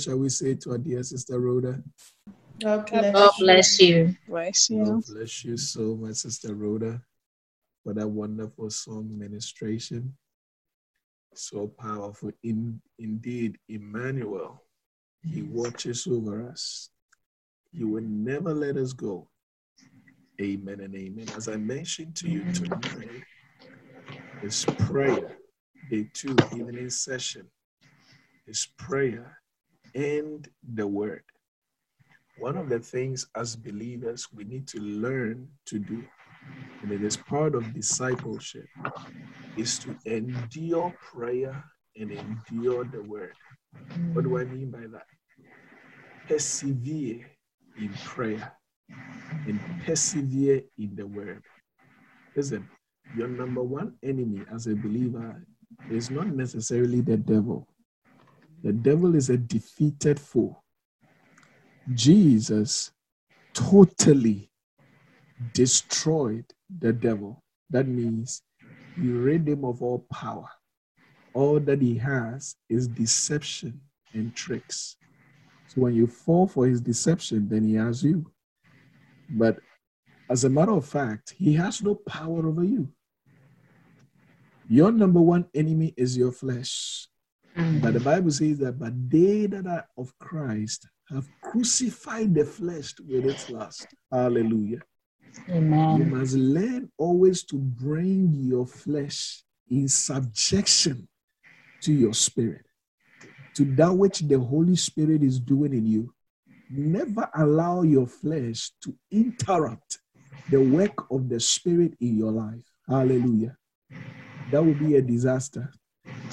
what shall we say to our dear Sister Rhoda? God bless, God bless you. Bless you. God bless you so much, Sister Rhoda, for that wonderful song ministration. So powerful. In, indeed, Emmanuel, He watches over us. He will never let us go. Amen and amen. As I mentioned to you tonight, is prayer, day two, evening session is prayer and the word. One of the things as believers we need to learn to do, and it is part of discipleship, is to endure prayer and endure the word. What do I mean by that? Persevere in prayer and persevere in the word. Listen, your number one enemy as a believer is not necessarily the devil. The devil is a defeated foe. Jesus totally destroyed the devil. That means he rid him of all power. All that he has is deception and tricks. So when you fall for his deception, then he has you. But as a matter of fact, he has no power over you. Your number one enemy is your flesh. Mm. But the Bible says that, but they that are of Christ have crucified the flesh with its lust. Hallelujah. Amen. You must learn always to bring your flesh in subjection to your spirit, to that which the Holy Spirit is doing in you. Never allow your flesh to interrupt the work of the Spirit in your life. Hallelujah. That would be a disaster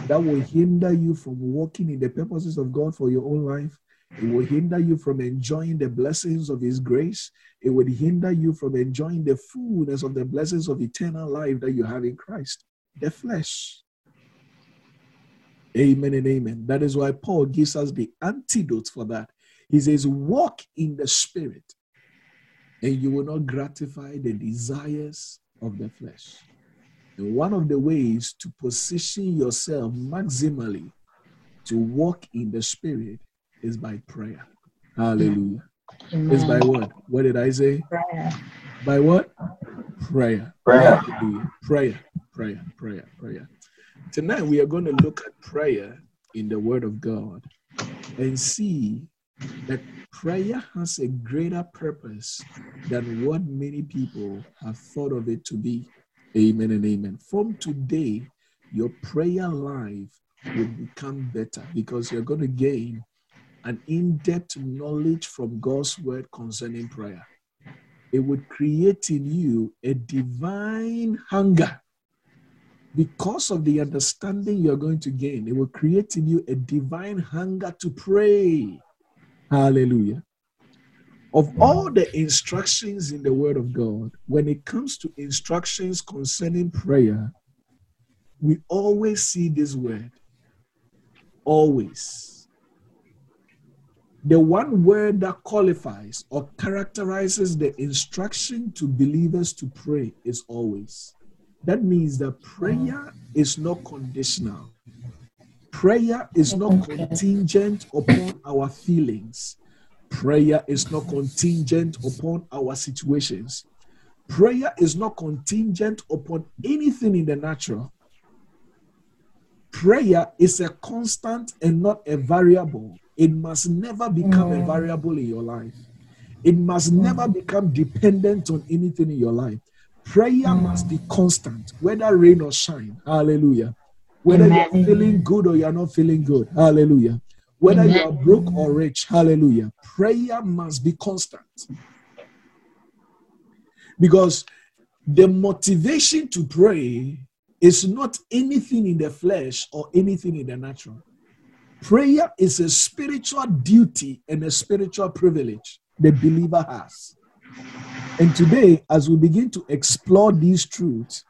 that will hinder you from walking in the purposes of God for your own life. It will hinder you from enjoying the blessings of His grace. It would hinder you from enjoying the fullness of the blessings of eternal life that you have in Christ. The flesh. Amen and amen. That is why Paul gives us the antidote for that. He says, Walk in the Spirit, and you will not gratify the desires of the flesh. And one of the ways to position yourself maximally to walk in the spirit is by prayer. Hallelujah. Amen. Is by what? What did I say? Prayer. By what? Prayer. Prayer. Prayer. Prayer. Prayer. Prayer. Tonight we are going to look at prayer in the Word of God and see that prayer has a greater purpose than what many people have thought of it to be. Amen and amen. From today, your prayer life will become better because you're going to gain an in depth knowledge from God's word concerning prayer. It would create in you a divine hunger. Because of the understanding you're going to gain, it will create in you a divine hunger to pray. Hallelujah. Of all the instructions in the Word of God, when it comes to instructions concerning prayer, we always see this word. Always. The one word that qualifies or characterizes the instruction to believers to pray is always. That means that prayer is not conditional. Prayer is not contingent upon our feelings. Prayer is not contingent upon our situations. Prayer is not contingent upon anything in the natural. Prayer is a constant and not a variable. It must never become a mm. variable in your life. It must never become dependent on anything in your life. Prayer mm. must be constant, whether rain or shine. Hallelujah. Whether Amen. you're feeling good or you're not feeling good. Hallelujah. Whether Amen. you are broke or rich. Hallelujah. Prayer must be constant. Because the motivation to pray is not anything in the flesh or anything in the natural. Prayer is a spiritual duty and a spiritual privilege the believer has. And today, as we begin to explore these truths,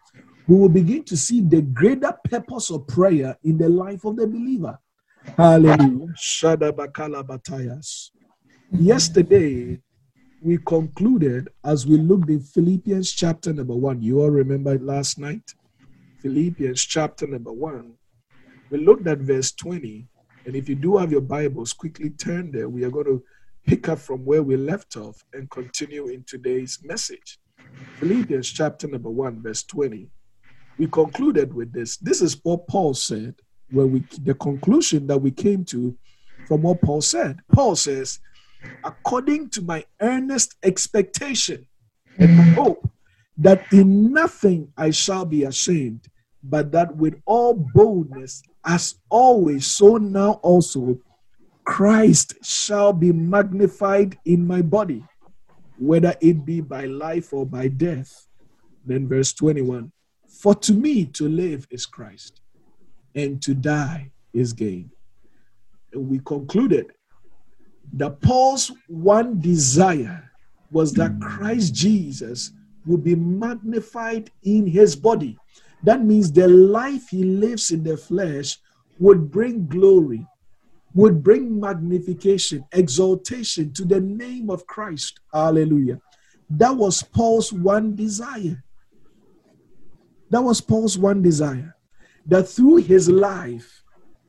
we will begin to see the greater purpose of prayer in the life of the believer. Hallelujah. Yesterday, we concluded as we looked in Philippians chapter number one. You all remember last night? Philippians chapter number one. We looked at verse 20. And if you do have your Bibles, quickly turn there. We are going to pick up from where we left off and continue in today's message. Philippians chapter number 1, verse 20. We concluded with this. This is what Paul said, where we the conclusion that we came to from what Paul said. Paul says, according to my earnest expectation and my hope that in nothing I shall be ashamed, but that with all boldness, as always, so now also Christ shall be magnified in my body, whether it be by life or by death. Then, verse 21 For to me to live is Christ, and to die is gain. And we concluded that Paul's one desire was that Christ Jesus would be magnified in his body. That means the life he lives in the flesh would bring glory would bring magnification, exaltation to the name of Christ. Hallelujah. That was Paul's one desire. That was Paul's one desire. That through his life,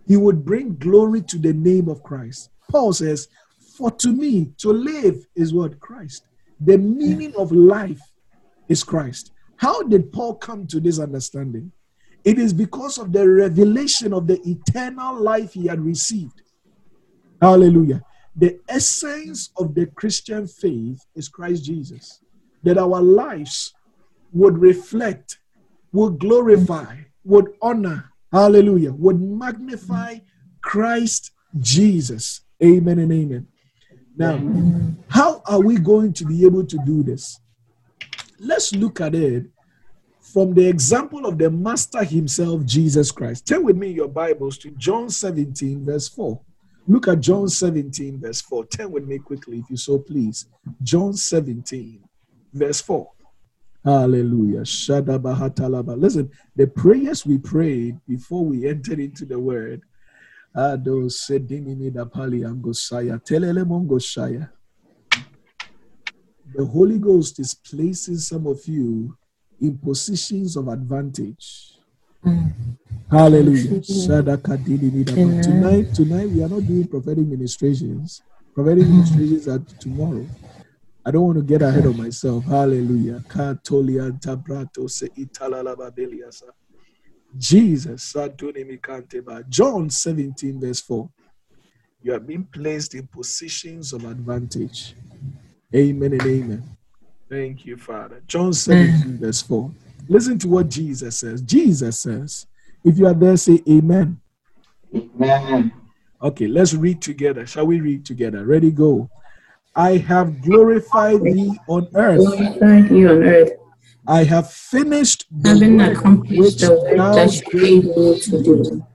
he would bring glory to the name of Christ. Paul says, For to me, to live is what? Christ. The meaning of life is Christ. How did Paul come to this understanding? It is because of the revelation of the eternal life he had received. Hallelujah. The essence of the Christian faith is Christ Jesus. That our lives would reflect, would glorify, would honor, hallelujah, would magnify Christ Jesus. Amen and amen. Now, how are we going to be able to do this? Let's look at it from the example of the Master himself, Jesus Christ. Turn with me your Bibles to John 17, verse 4. Look at John 17, verse 4. Turn with me quickly, if you so please. John 17, verse 4. Hallelujah. Listen, the prayers we prayed before we entered into the word. The Holy Ghost is placing some of you in positions of advantage. Hallelujah. Tonight, tonight we are not doing prophetic ministrations. Prophetic ministrations are tomorrow. I don't want to get ahead of myself. Hallelujah. Jesus. John 17, verse 4. You have been placed in positions of advantage. Amen and amen. Thank you, Father. John 17, verse 4. Listen to what Jesus says. Jesus says, if you are there, say amen. Amen. Okay, let's read together. Shall we read together? Ready, go. I have glorified thee on earth. Glorified you on earth. I have finished the Having work accomplished which the work that you gave me to do.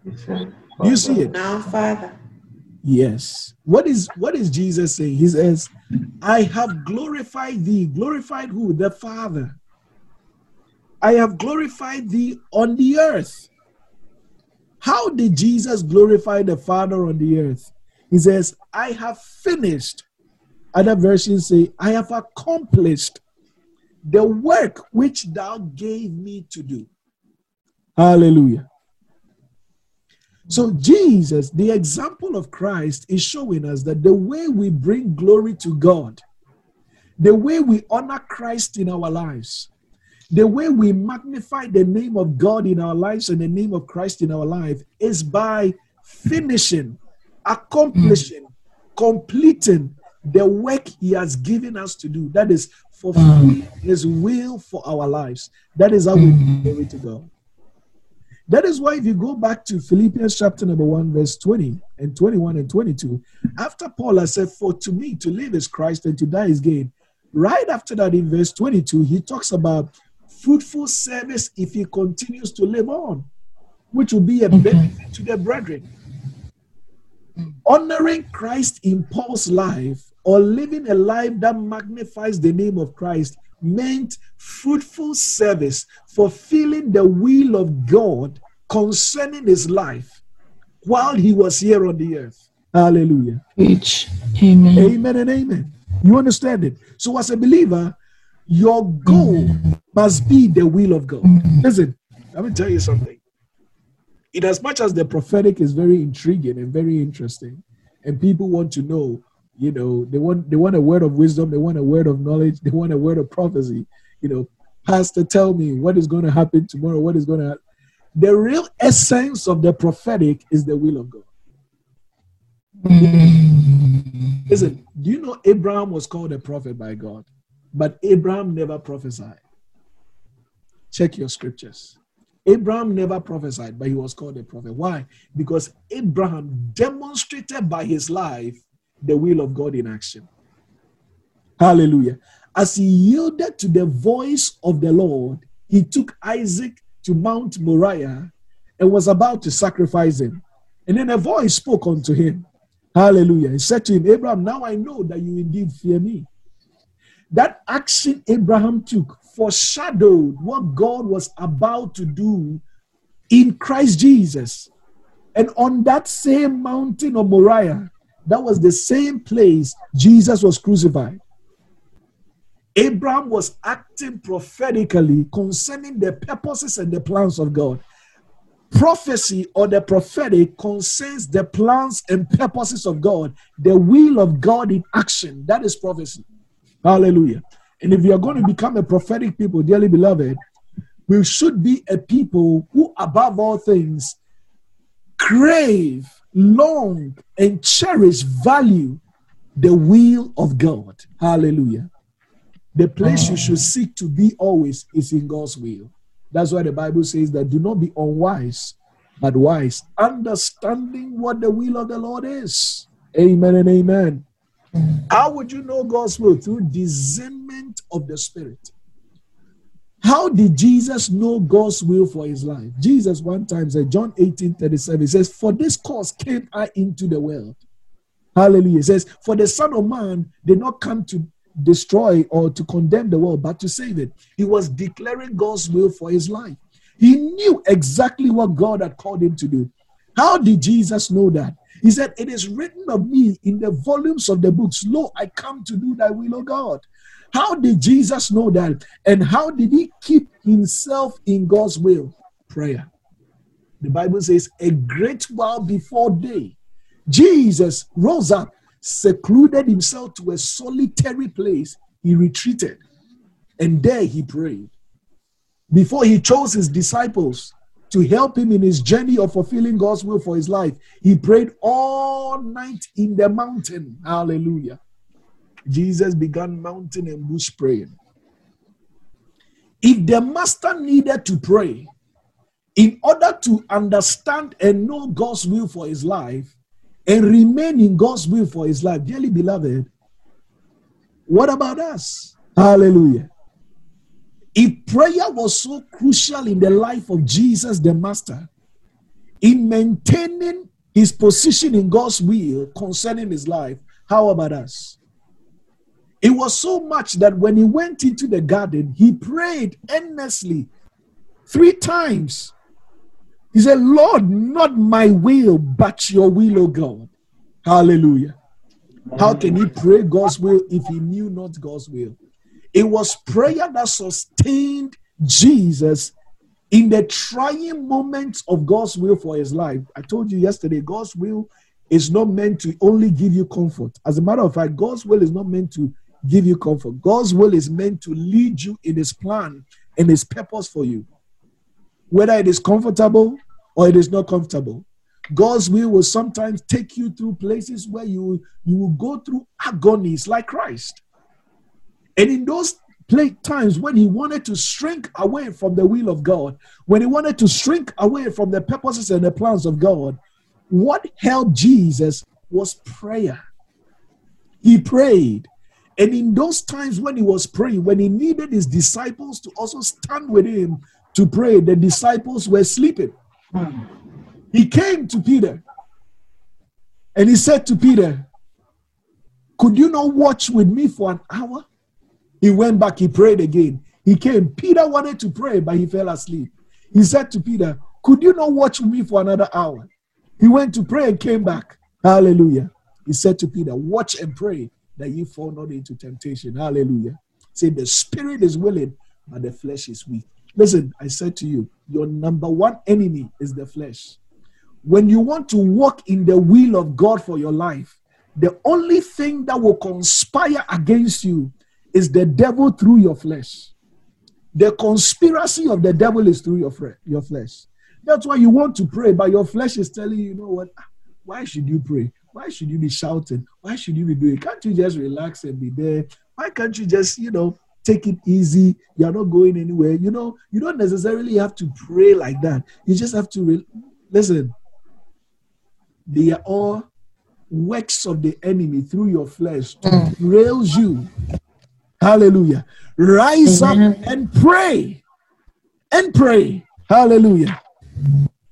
You see it? Now, Father. Yes. What is what is Jesus saying? He says, I have glorified thee. Glorified who? The Father. I have glorified thee on the earth. How did Jesus glorify the Father on the earth? He says, I have finished. Other versions say, I have accomplished the work which thou gave me to do. Hallelujah. So, Jesus, the example of Christ, is showing us that the way we bring glory to God, the way we honor Christ in our lives, the way we magnify the name of God in our lives and the name of Christ in our life is by finishing, accomplishing, completing the work He has given us to do. That is fulfilling mm. His will for our lives. That is how we bring glory to God. That is why, if you go back to Philippians chapter number 1, verse 20 and 21 and 22, after Paul has said, For to me to live is Christ and to die is gain, right after that, in verse 22, he talks about fruitful service if he continues to live on, which will be a benefit to the brethren. Mm. Honoring Christ in Paul's life or living a life that magnifies the name of Christ meant fruitful service, fulfilling the will of God concerning his life while he was here on the earth. Hallelujah. Preach. Amen. Amen and amen. You understand it? So, as a believer, your goal must be the will of God. Listen, let me tell you something. In as much as the prophetic is very intriguing and very interesting, and people want to know you know they want they want a word of wisdom they want a word of knowledge they want a word of prophecy. You know pastor tell me what is going to happen tomorrow what is going to happen the real essence of the prophetic is the will of god. Mm. listen do you know abraham was called a prophet by god but abraham never prophesied? Check your scriptures. Abraham never prophesied but he was called a prophet. Why? Because abraham demonstrated by his life the will of God in action. Hallelujah. As he yielded to the voice of the Lord, he took Isaac to Mount Moriah and was about to sacrifice him. And then a voice spoke unto him. Hallelujah. He said to him, Abraham, now I know that you indeed fear me. That action Abraham took foreshadowed what God was about to do in Christ Jesus. And on that same mountain of Moriah, that was the same place Jesus was crucified. Abraham was acting prophetically concerning the purposes and the plans of God. Prophecy or the prophetic concerns the plans and purposes of God, the will of God in action. That is prophecy. Hallelujah. And if you are going to become a prophetic people, dearly beloved, we should be a people who, above all things, crave long and cherish, value the will of God. Hallelujah. The place you should seek to be always is in God's will. That's why the Bible says that do not be unwise, but wise, understanding what the will of the Lord is. Amen and amen. How would you know God's will? Through discernment of the Spirit. How did Jesus know God's will for his life? Jesus one time said, John 18 37 says, For this cause came I into the world. Hallelujah. It says, For the Son of Man did not come to destroy or to condemn the world, but to save it. He was declaring God's will for his life. He knew exactly what God had called him to do. How did Jesus know that? He said, It is written of me in the volumes of the books, Lo, I come to do thy will, O God. How did Jesus know that? And how did he keep himself in God's will? Prayer. The Bible says, a great while before day, Jesus rose up, secluded himself to a solitary place. He retreated, and there he prayed. Before he chose his disciples to help him in his journey of fulfilling God's will for his life, he prayed all night in the mountain. Hallelujah. Jesus began mountain and bush praying. If the master needed to pray in order to understand and know God's will for his life and remain in God's will for his life, dearly beloved, what about us? Hallelujah. If prayer was so crucial in the life of Jesus the Master, in maintaining his position in God's will concerning his life, how about us? It was so much that when he went into the garden, he prayed endlessly three times. He said, Lord, not my will, but your will, O God. Hallelujah. How can he pray God's will if he knew not God's will? It was prayer that sustained Jesus in the trying moments of God's will for his life. I told you yesterday, God's will is not meant to only give you comfort. As a matter of fact, God's will is not meant to give you comfort. God's will is meant to lead you in his plan and his purpose for you. Whether it is comfortable or it is not comfortable. God's will will sometimes take you through places where you, you will go through agonies like Christ. And in those times when he wanted to shrink away from the will of God, when he wanted to shrink away from the purposes and the plans of God, what helped Jesus was prayer. He prayed. And in those times when he was praying, when he needed his disciples to also stand with him to pray, the disciples were sleeping. He came to Peter and he said to Peter, Could you not watch with me for an hour? He went back, he prayed again. He came. Peter wanted to pray, but he fell asleep. He said to Peter, Could you not watch with me for another hour? He went to pray and came back. Hallelujah. He said to Peter, Watch and pray that you fall not into temptation. Hallelujah. Say, The spirit is willing, but the flesh is weak. Listen, I said to you, your number one enemy is the flesh. When you want to walk in the will of God for your life, the only thing that will conspire against you is the devil through your flesh. The conspiracy of the devil is through your, your flesh. That's why you want to pray, but your flesh is telling you, you know what? Ah, why should you pray? Why should you be shouting? Why should you be doing? Can't you just relax and be there? Why can't you just, you know, take it easy? You're not going anywhere. You know, you don't necessarily have to pray like that. You just have to re- listen. They are all works of the enemy through your flesh to mm. rails you. Hallelujah. Rise Amen. up and pray. And pray. Hallelujah.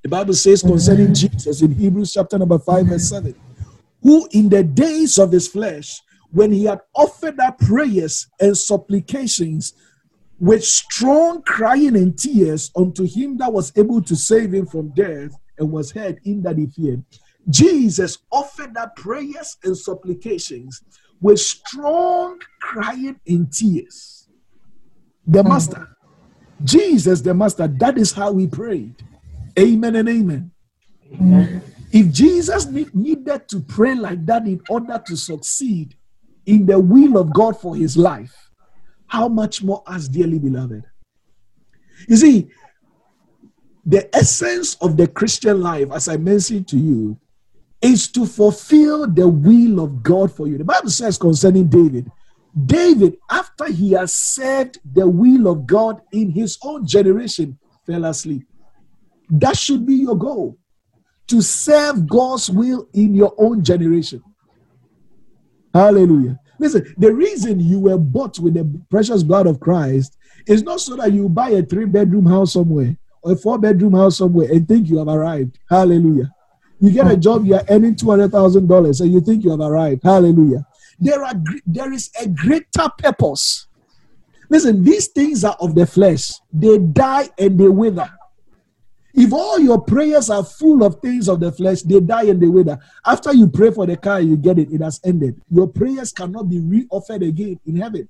The Bible says concerning Jesus in Hebrews chapter number 5, verse 7, who in the days of his flesh, when he had offered up prayers and supplications with strong crying and tears unto him that was able to save him from death and was heard in that he feared. Jesus offered up prayers and supplications with strong crying and tears. The hmm. Master, Jesus, the Master, that is how he prayed. Amen and amen. amen. If Jesus need, needed to pray like that in order to succeed in the will of God for his life, how much more us, dearly beloved? You see, the essence of the Christian life, as I mentioned to you, is to fulfill the will of God for you. The Bible says concerning David, David, after he has served the will of God in his own generation, fell asleep. That should be your goal to serve God's will in your own generation. Hallelujah. Listen, the reason you were bought with the precious blood of Christ is not so that you buy a three bedroom house somewhere or a four bedroom house somewhere and think you have arrived. Hallelujah. You get a job, you are earning $200,000 and you think you have arrived. Hallelujah. There, are, there is a greater purpose. Listen, these things are of the flesh, they die and they wither. If all your prayers are full of things of the flesh, they die and they wither. After you pray for the car, you get it, it has ended. Your prayers cannot be re-offered again in heaven.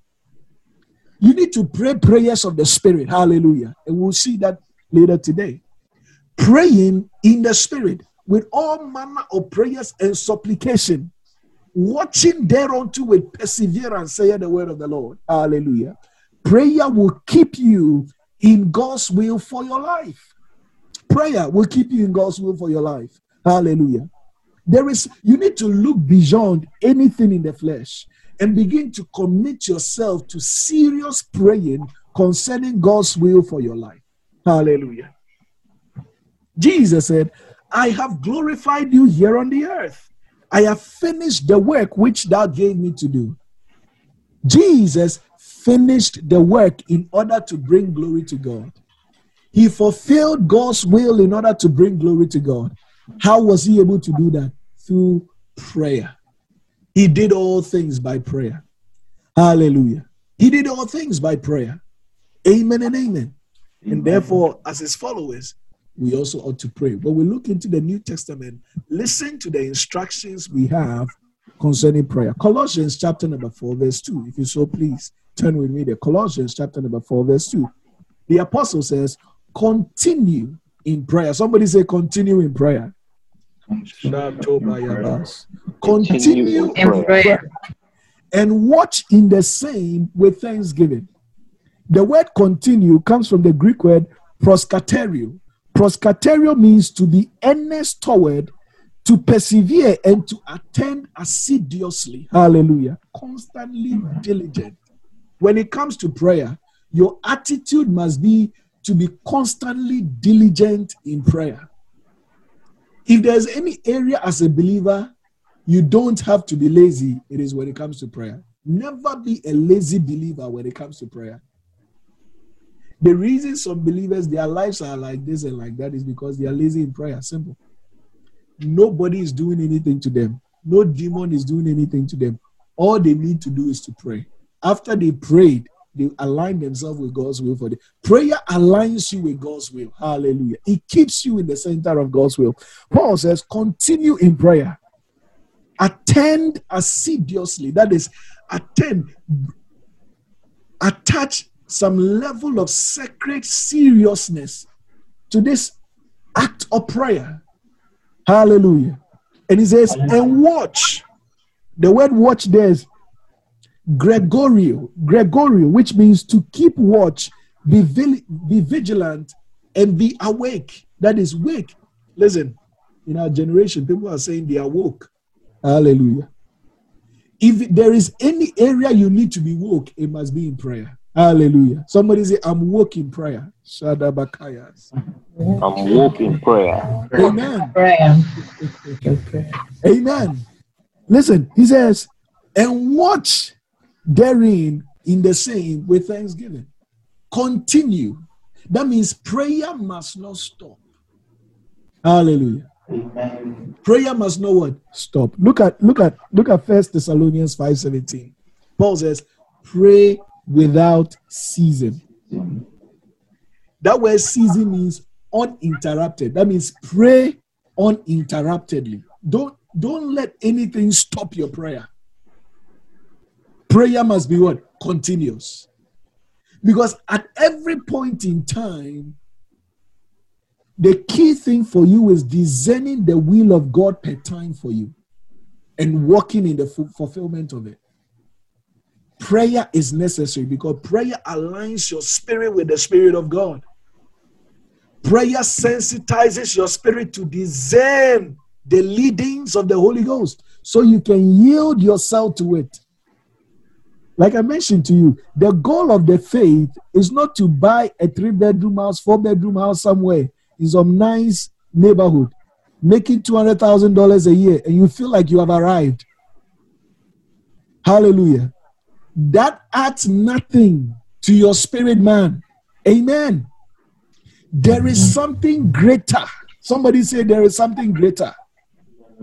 You need to pray prayers of the spirit. Hallelujah. And we'll see that later today. Praying in the spirit with all manner of prayers and supplication, watching thereunto with perseverance, say the word of the Lord. Hallelujah. Prayer will keep you in God's will for your life. Prayer will keep you in God's will for your life. Hallelujah. There is, you need to look beyond anything in the flesh and begin to commit yourself to serious praying concerning God's will for your life. Hallelujah. Jesus said, I have glorified you here on the earth. I have finished the work which thou gave me to do. Jesus finished the work in order to bring glory to God. He fulfilled God's will in order to bring glory to God. How was he able to do that? Through prayer. He did all things by prayer. Hallelujah. He did all things by prayer. Amen and amen. amen. And therefore, as his followers, we also ought to pray. But we look into the New Testament, listen to the instructions we have concerning prayer. Colossians chapter number 4, verse 2. If you so please, turn with me there. Colossians chapter number 4, verse 2. The apostle says, continue in prayer. Somebody say, continue in prayer. Continue in prayer. And watch in the same with thanksgiving. The word continue comes from the Greek word proskartereo. Proskartereo means to be earnest toward, to persevere, and to attend assiduously. Hallelujah. Constantly diligent. When it comes to prayer, your attitude must be to be constantly diligent in prayer. If there's any area as a believer you don't have to be lazy, it is when it comes to prayer. Never be a lazy believer when it comes to prayer. The reason some believers, their lives are like this and like that is because they are lazy in prayer. Simple. Nobody is doing anything to them. No demon is doing anything to them. All they need to do is to pray. After they prayed, they align themselves with God's will for the Prayer aligns you with God's will. Hallelujah. It keeps you in the center of God's will. Paul says, continue in prayer. Attend assiduously. That is, attend. Attach some level of sacred seriousness to this act of prayer. Hallelujah. And he says, and watch. The word watch there is Gregoreo, gregoreo, which means to keep watch, be, be vigilant, and be awake. That is wake. Listen, in our generation, people are saying they are woke. Hallelujah. If there is any area you need to be woke, it must be in prayer. Hallelujah. Somebody say, I'm woke in prayer. Shadabakayas. I'm woke in prayer. Amen. Prayer. Amen. Listen, he says, and watch therein in the same with thanksgiving. Continue. That means prayer must not stop. Hallelujah. Amen. Prayer must not what? Stop. Look at look at look at First Thessalonians 5:17. Paul says, pray without season. That word season means uninterrupted. That means pray uninterruptedly. Don't don't let anything stop your prayer. Prayer must be what? Continuous. Because at every point in time, the key thing for you is discerning the will of God per time for you and walking in the fulfillment of it. Prayer is necessary because prayer aligns your spirit with the spirit of God. Prayer sensitizes your spirit to discern the leadings of the Holy Ghost so you can yield yourself to it. Like I mentioned to you, the goal of the faith is not to buy a three bedroom house, four bedroom house somewhere in some nice neighborhood, making $200,000 a year, and you feel like you have arrived. Hallelujah. That adds nothing to your spirit, man. Amen. There is something greater. Somebody say there is something greater.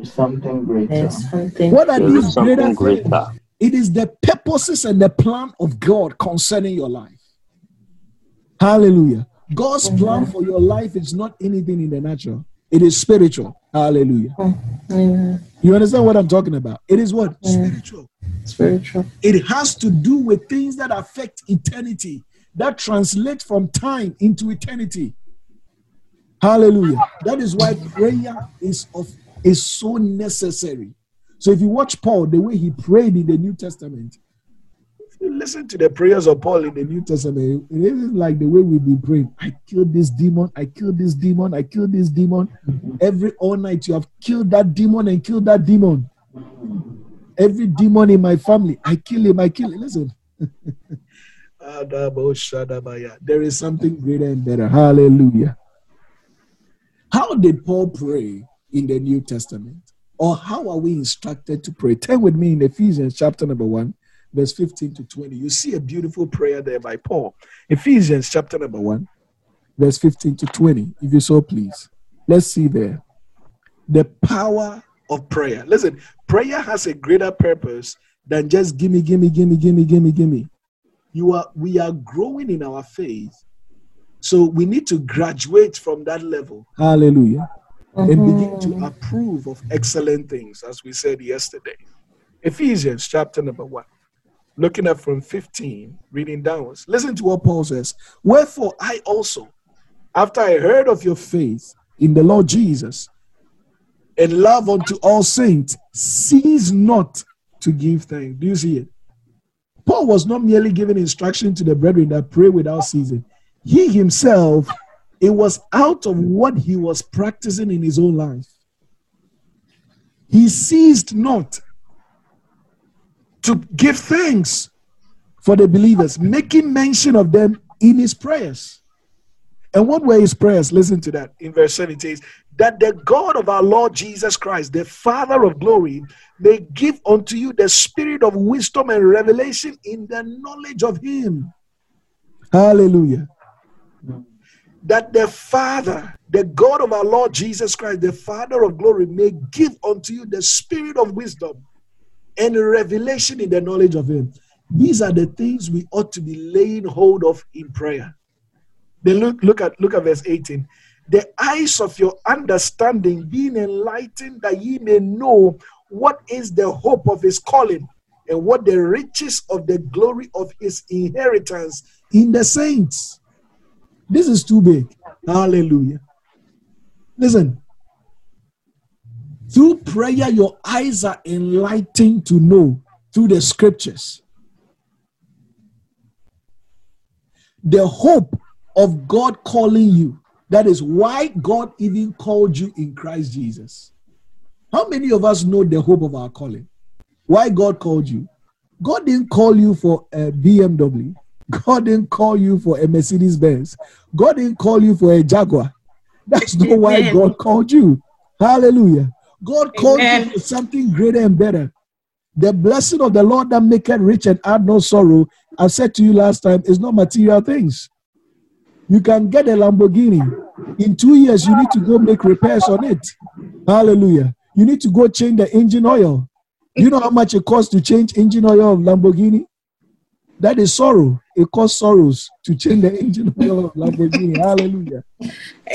Something greater. There's something. What are these is greater things? greater. It is the purposes and the plan of God concerning your life. Hallelujah. God's plan for your life is not anything in the natural, it is spiritual. Hallelujah. You understand what I'm talking about? It is what? Spiritual. Spiritual. It has to do with things that affect eternity, that translate from time into eternity. Hallelujah. That is why prayer is of is so necessary. So if you watch Paul, the way he prayed in the New Testament, if you listen to the prayers of Paul in the New Testament, it isn't like the way we've been praying. I killed this demon, I killed this demon, I killed this demon. Every all night you have killed that demon and killed that demon. Every demon in my family, I kill him, I kill him. Listen. there is something greater and better. Hallelujah. How did Paul pray in the New Testament? Or how are we instructed to pray? Turn with me in Ephesians chapter number 1, verse 15 to 20. You see a beautiful prayer there by Paul. Ephesians chapter number 1, verse 15 to 20, if you so please. Let's see there. The power of prayer. Listen, prayer has a greater purpose than just gimme, gimme, gimme, gimme, gimme, gimme. You are we are growing in our faith So we need to graduate from that level Hallelujah. And begin Mm-hmm. to approve of excellent things, as we said yesterday. Ephesians chapter number one, looking at from 15, reading downwards. Listen to what Paul says. Wherefore, I also, after I heard of your faith in the Lord Jesus and love unto all saints, cease not to give thanks. Do you see it? Paul was not merely giving instruction to the brethren that pray without ceasing. He himself, it was out of what he was practicing in his own life. He ceased not to give thanks for the believers, making mention of them in his prayers. And what were his prayers? Listen to that. In verse 7 it says, That the God of our Lord Jesus Christ, the Father of glory, may give unto you the spirit of wisdom and revelation in the knowledge of him. Hallelujah. That the Father, the God of our Lord Jesus Christ, the Father of glory, may give unto you the spirit of wisdom and revelation in the knowledge of him. These are the things we ought to be laying hold of in prayer. Then look, look at look at verse 18. The eyes of your understanding being enlightened, that ye may know what is the hope of his calling and what the riches of the glory of his inheritance in the saints. This is too big. Hallelujah. Listen. Through prayer, your eyes are enlightened to know through the scriptures. The hope of God calling you. That is why God even called you in Christ Jesus. How many of us know the hope of our calling? Why God called you? God didn't call you for a BMW. God didn't call you for a Mercedes Benz. God didn't call you for a Jaguar. That's not why God called you. Hallelujah. God called you for something greater and better. The blessing of the Lord that maketh rich and add no sorrow, I said to you last time, is not material things. You can get a Lamborghini. In two years, you need to go make repairs on it. Hallelujah. You need to go change the engine oil. You know how much it costs to change engine oil of Lamborghini? That is sorrow. It costs sorrows to change the engine oil of Lamborghini. Hallelujah.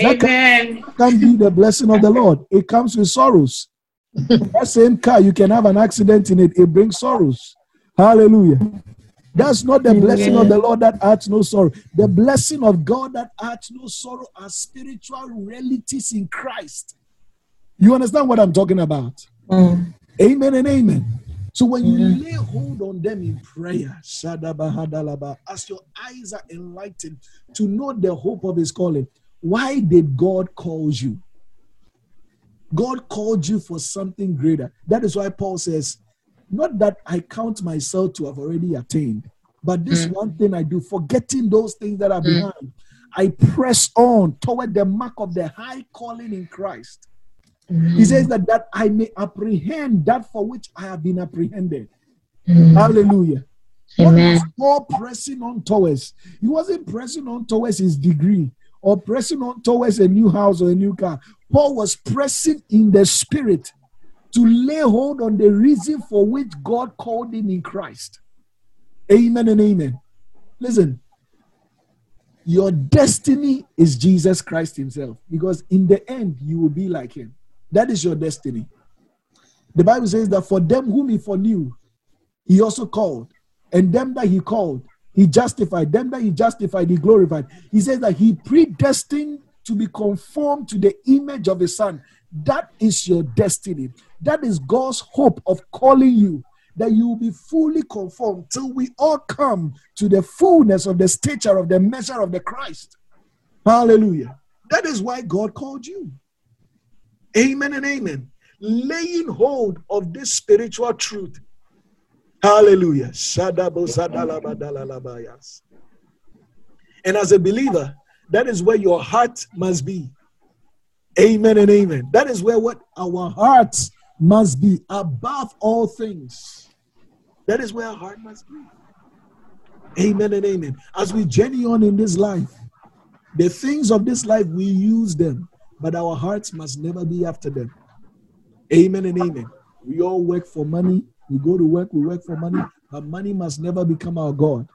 That can, Amen. can be the blessing of the Lord. It comes with sorrows. That same car, you can have an accident in it. It brings sorrows. Hallelujah. That's not the blessing of the Lord that adds no sorrow. The blessing of God that adds no sorrow are spiritual realities in Christ. You understand what I'm talking about? Mm. Amen and amen. So when you lay hold on them in prayer, as your eyes are enlightened to know the hope of his calling, why did God call you? God called you for something greater. That is why Paul says, Not that I count myself to have already attained, but this mm. one thing I do, forgetting those things that are mm. behind, I press on toward the mark of the high calling in Christ. Mm. He says that, that I may apprehend that for which I have been apprehended. Mm. Hallelujah. What Amen. was Paul pressing on towards? He wasn't pressing on towards his degree or pressing on towards a new house or a new car. Paul was pressing in the spirit to lay hold on the reason for which God called him in Christ. Amen and amen. Listen, your destiny is Jesus Christ Himself because in the end, you will be like Him. That is your destiny. The Bible says that for them whom He foreknew, He also called, and them that He called, He justified, them that He justified, He glorified. He says that He predestined to be conformed to the image of His Son. That is your destiny. That is God's hope of calling you that you will be fully conformed till we all come to the fullness of the stature of the measure of the Christ. Hallelujah. That is why God called you. Amen and amen. Laying hold of this spiritual truth. Hallelujah. And as a believer, that is where your heart must be. Amen and amen. That is where what our hearts must be above all things. That is where our heart must be. Amen and amen. As we journey on in this life, the things of this life, we use them, but our hearts must never be after them. Amen and amen. We all work for money. We go to work, we work for money, but money must never become our God.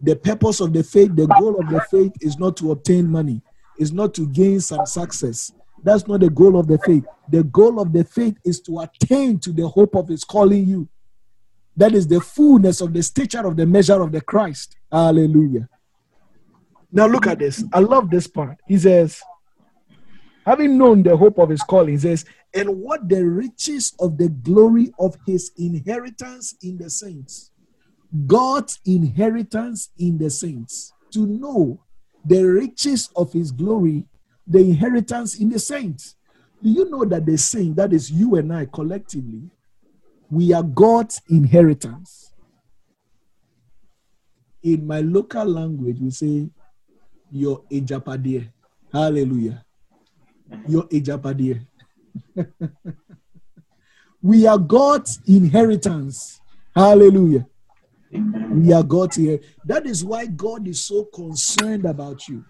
The purpose of the faith, the goal of the faith is not to obtain money, is not to gain some success. That's not the goal of the faith. The goal of the faith is to attain to the hope of his calling you. That is the fullness of the stature of the measure of the Christ. Hallelujah. Now look at this. I love this part. He says, having known the hope of his calling, says, and what the riches of the glory of his inheritance in the saints. God's inheritance in the saints. To know the riches of his glory, the inheritance in the saints. Do you know that the saint, that is you and I collectively, we are God's inheritance? In my local language, we say, Your ejapadie. Hallelujah. Your ejapadie. we are God's inheritance. Hallelujah. We are God's here. That is why God is so concerned about you.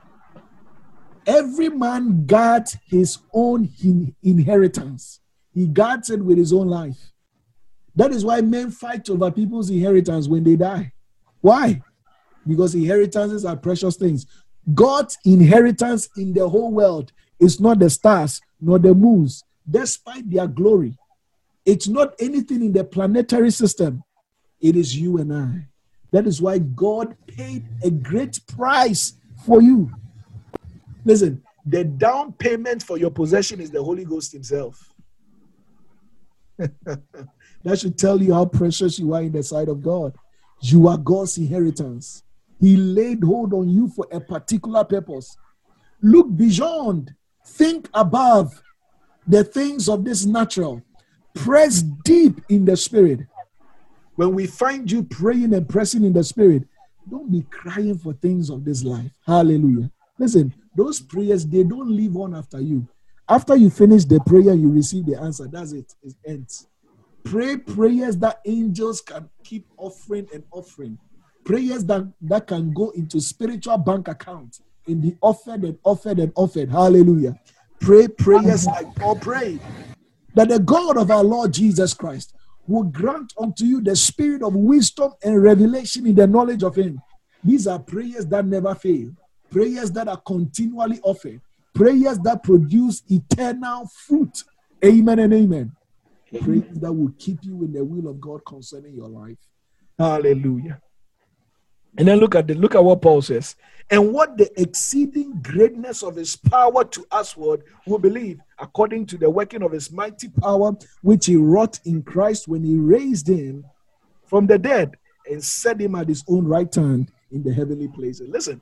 Every man guards his own inheritance. He guards it with his own life. That is why men fight over people's inheritance when they die. Why? Because inheritances are precious things. God's inheritance in the whole world is not the stars nor the moons, despite their glory. It's not anything in the planetary system. It is you and I. That is why God paid a great price for you. Listen, the down payment for your possession is the Holy Ghost Himself. that should tell you how precious you are in the sight of God. You are God's inheritance. He laid hold on you for a particular purpose. Look beyond, think above the things of this natural. Press deep in the spirit. When we find you praying and pressing in the spirit, don't be crying for things of this life. Hallelujah. Listen, those prayers, they don't live on after you. After you finish the prayer, you receive the answer. That's it. It ends. Pray prayers that angels can keep offering and offering. Prayers that, that can go into spiritual bank accounts in the offered and offered and offered. Hallelujah. Pray prayers like Paul prayed. That the God of our Lord Jesus Christ, will grant unto you the spirit of wisdom and revelation in the knowledge of Him. These are prayers that never fail, prayers that are continually offered, prayers that produce eternal fruit. Amen and amen. amen. Prayers that will keep you in the will of God concerning your life. Hallelujah. And then look at the look at what Paul says. And what the exceeding greatness of his power to usward who believe, according to the working of his mighty power, which he wrought in Christ when he raised him from the dead and set him at his own right hand in the heavenly places. Listen,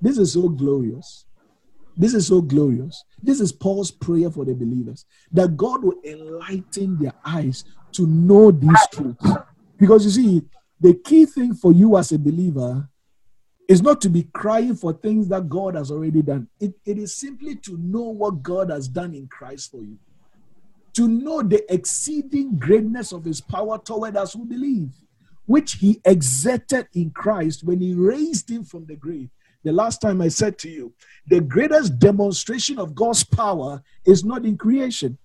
this is so glorious. This is so glorious. This is Paul's prayer for the believers that God will enlighten their eyes to know these truths. Because you see, the key thing for you as a believer is not to be crying for things that God has already done. It, it is simply to know what God has done in Christ for you. To know the exceeding greatness of his power toward us who believe, which he exerted in Christ when he raised him from the grave. The last time I said to you, the greatest demonstration of God's power is not in creation.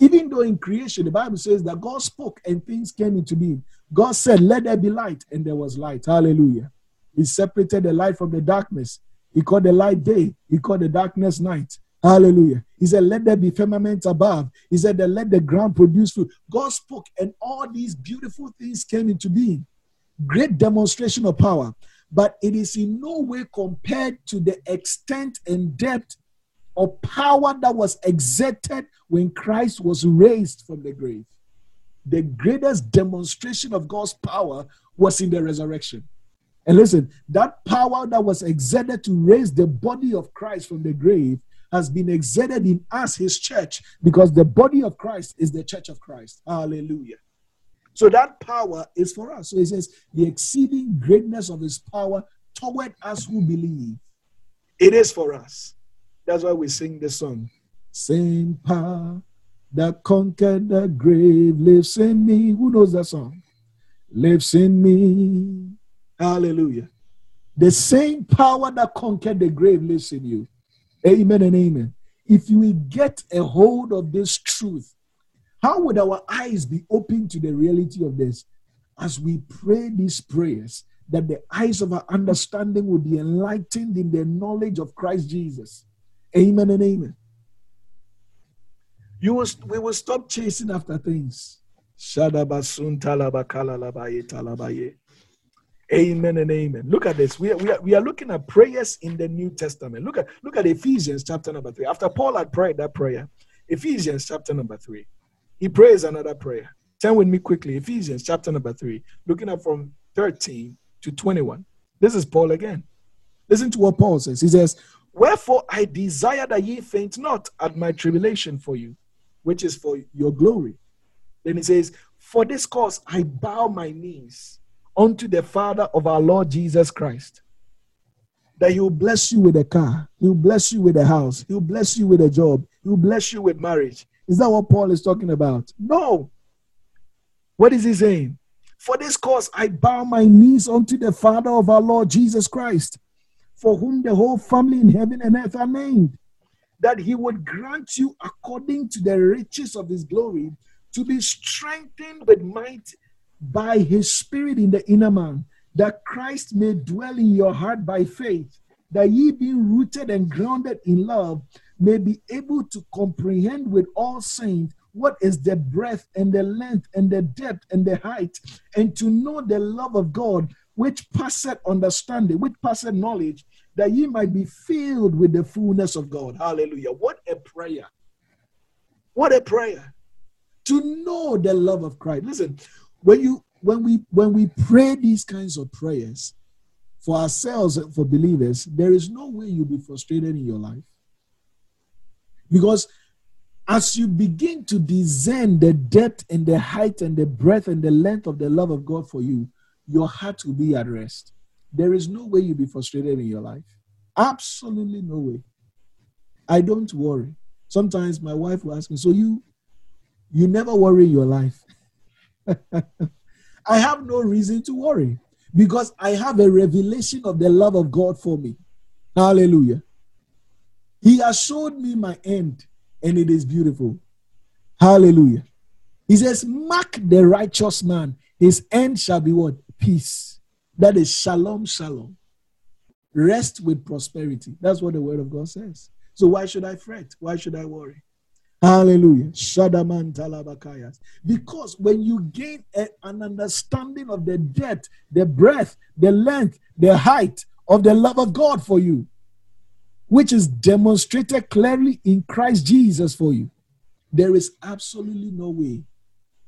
Even though in creation, the Bible says that God spoke and things came into being. God said, Let there be light, and there was light. Hallelujah. He separated the light from the darkness. He called the light day. He called the darkness night. Hallelujah. He said, Let there be firmament above. He said, that Let the ground produce fruit. God spoke, and all these beautiful things came into being. Great demonstration of power. But it is in no way compared to the extent and depth of power that was exerted when Christ was raised from the grave. The greatest demonstration of God's power was in the resurrection. And listen, that power that was exerted to raise the body of Christ from the grave has been exerted in us, his church, because the body of Christ is the church of Christ. Hallelujah. So that power is for us. So he says, the exceeding greatness of his power toward us who believe. It is for us. That's why we sing the song. Same power that conquered the grave lives in me. Who knows that song? Lives in me. Hallelujah. The same power that conquered the grave lives in you. Amen and amen. If we get a hold of this truth, how would our eyes be open to the reality of this? As we pray these prayers, that the eyes of our understanding will be enlightened in the knowledge of Christ Jesus. Amen and amen. You will, we will stop chasing after things. Amen and amen. Look at this. We are, we, are, we are looking at prayers in the New Testament. Look at look at Ephesians chapter number three. After Paul had prayed that prayer, Ephesians chapter number three, he prays another prayer. Turn with me quickly. Ephesians chapter number three, looking at from 13 to 21. This is Paul again. Listen to what Paul says. He says, Wherefore I desire that ye faint not at my tribulation for you, which is for your glory. Then he says, For this cause I bow my knees unto the Father of our Lord Jesus Christ, that he will bless you with a car, he will bless you with a house, he will bless you with a job, he will bless you with marriage. Is that what Paul is talking about? No. What is he saying? For this cause I bow my knees unto the Father of our Lord Jesus Christ, for whom the whole family in heaven and earth are named, that he would grant you according to the riches of his glory to be strengthened with might by his spirit in the inner man, that Christ may dwell in your heart by faith, that ye being rooted and grounded in love may be able to comprehend with all saints what is the breadth and the length and the depth and the height, and to know the love of God which passeth understanding, which passeth knowledge, that ye might be filled with the fullness of God. Hallelujah. What a prayer! What a prayer to know the love of Christ. Listen, when you when we when we pray these kinds of prayers for ourselves and for believers, there is no way you'll be frustrated in your life. Because as you begin to discern the depth and the height and the breadth and the length of the love of God for you, your heart will be at rest. There is no way you'll be frustrated in your life. Absolutely no way. I don't worry. Sometimes my wife will ask me, So you you never worry in your life. I have no reason to worry because I have a revelation of the love of God for me. Hallelujah. He has showed me my end and it is beautiful. Hallelujah. He says, Mark the righteous man, his end shall be what? Peace. That is shalom, shalom. Rest with prosperity. That's what the word of God says. So why should I fret? Why should I worry? Hallelujah. Shadaman talabakayas. Because when you gain a, an understanding of the depth, the breadth, the length, the height of the love of God for you, which is demonstrated clearly in Christ Jesus for you, there is absolutely no way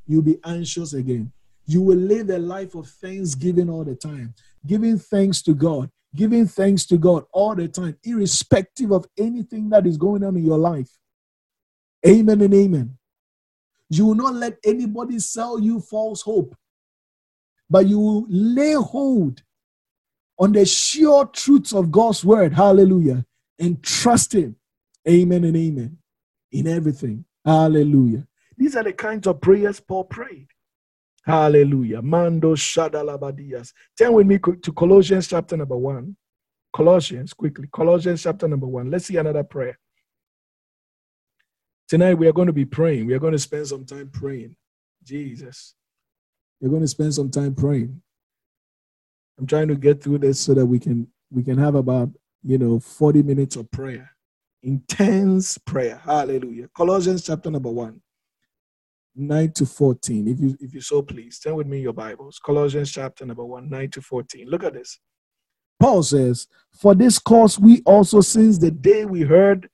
you'll be anxious again. You will live a life of thanksgiving all the time, giving thanks to God, giving thanks to God all the time, irrespective of anything that is going on in your life. Amen and amen. You will not let anybody sell you false hope, but you will lay hold on the sure truths of God's word. Hallelujah. And trust Him. Amen and amen. In everything. Hallelujah. These are the kinds of prayers Paul prayed. Hallelujah. Mando Shadalabadias. Turn with me to Colossians chapter number one. Colossians, quickly. Colossians chapter number one. Let's see another prayer. Tonight we are going to be praying. We are going to spend some time praying. Jesus. We're going to spend some time praying. I'm trying to get through this so that we can we can have about, you know, 40 minutes of prayer. Intense prayer. Hallelujah. Colossians chapter number 1. 9 to 14. If you if you so please, turn with me your Bibles. Colossians chapter number 1, 9 to 14. Look at this. Paul says, For this cause we also, since the day we heard,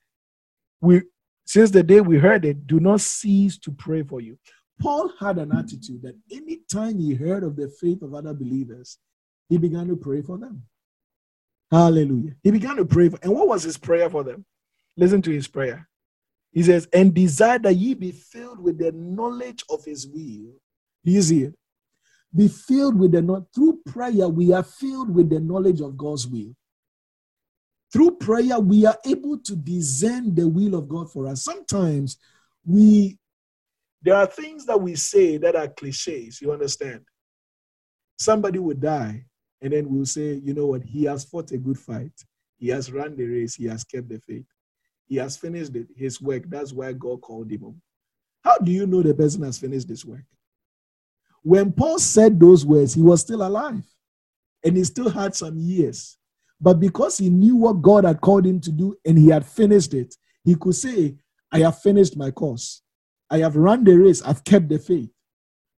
we since the day we heard it, do not cease to pray for you. Paul had an attitude that anytime he heard of the faith of other believers, he began to pray for them. Hallelujah. He began to pray for, and what was his prayer for them? Listen to his prayer. He says, and desire that ye be filled with the knowledge of his will. He's here. Be filled with the knowledge. Through prayer, we are filled with the knowledge of God's will. Through prayer, we are able to discern the will of God for us. Sometimes we there are things that we say that are cliches, you understand? Somebody would die, and then we'll say, you know what, he has fought a good fight. He has run the race, he has kept the faith. He has finished it, his work. That's why God called him. How do you know the person has finished this work? When Paul said those words, he was still alive. and he still had some years. But because he knew what God had called him to do and he had finished it, he could say, I have finished my course. I have run the race. I've kept the faith.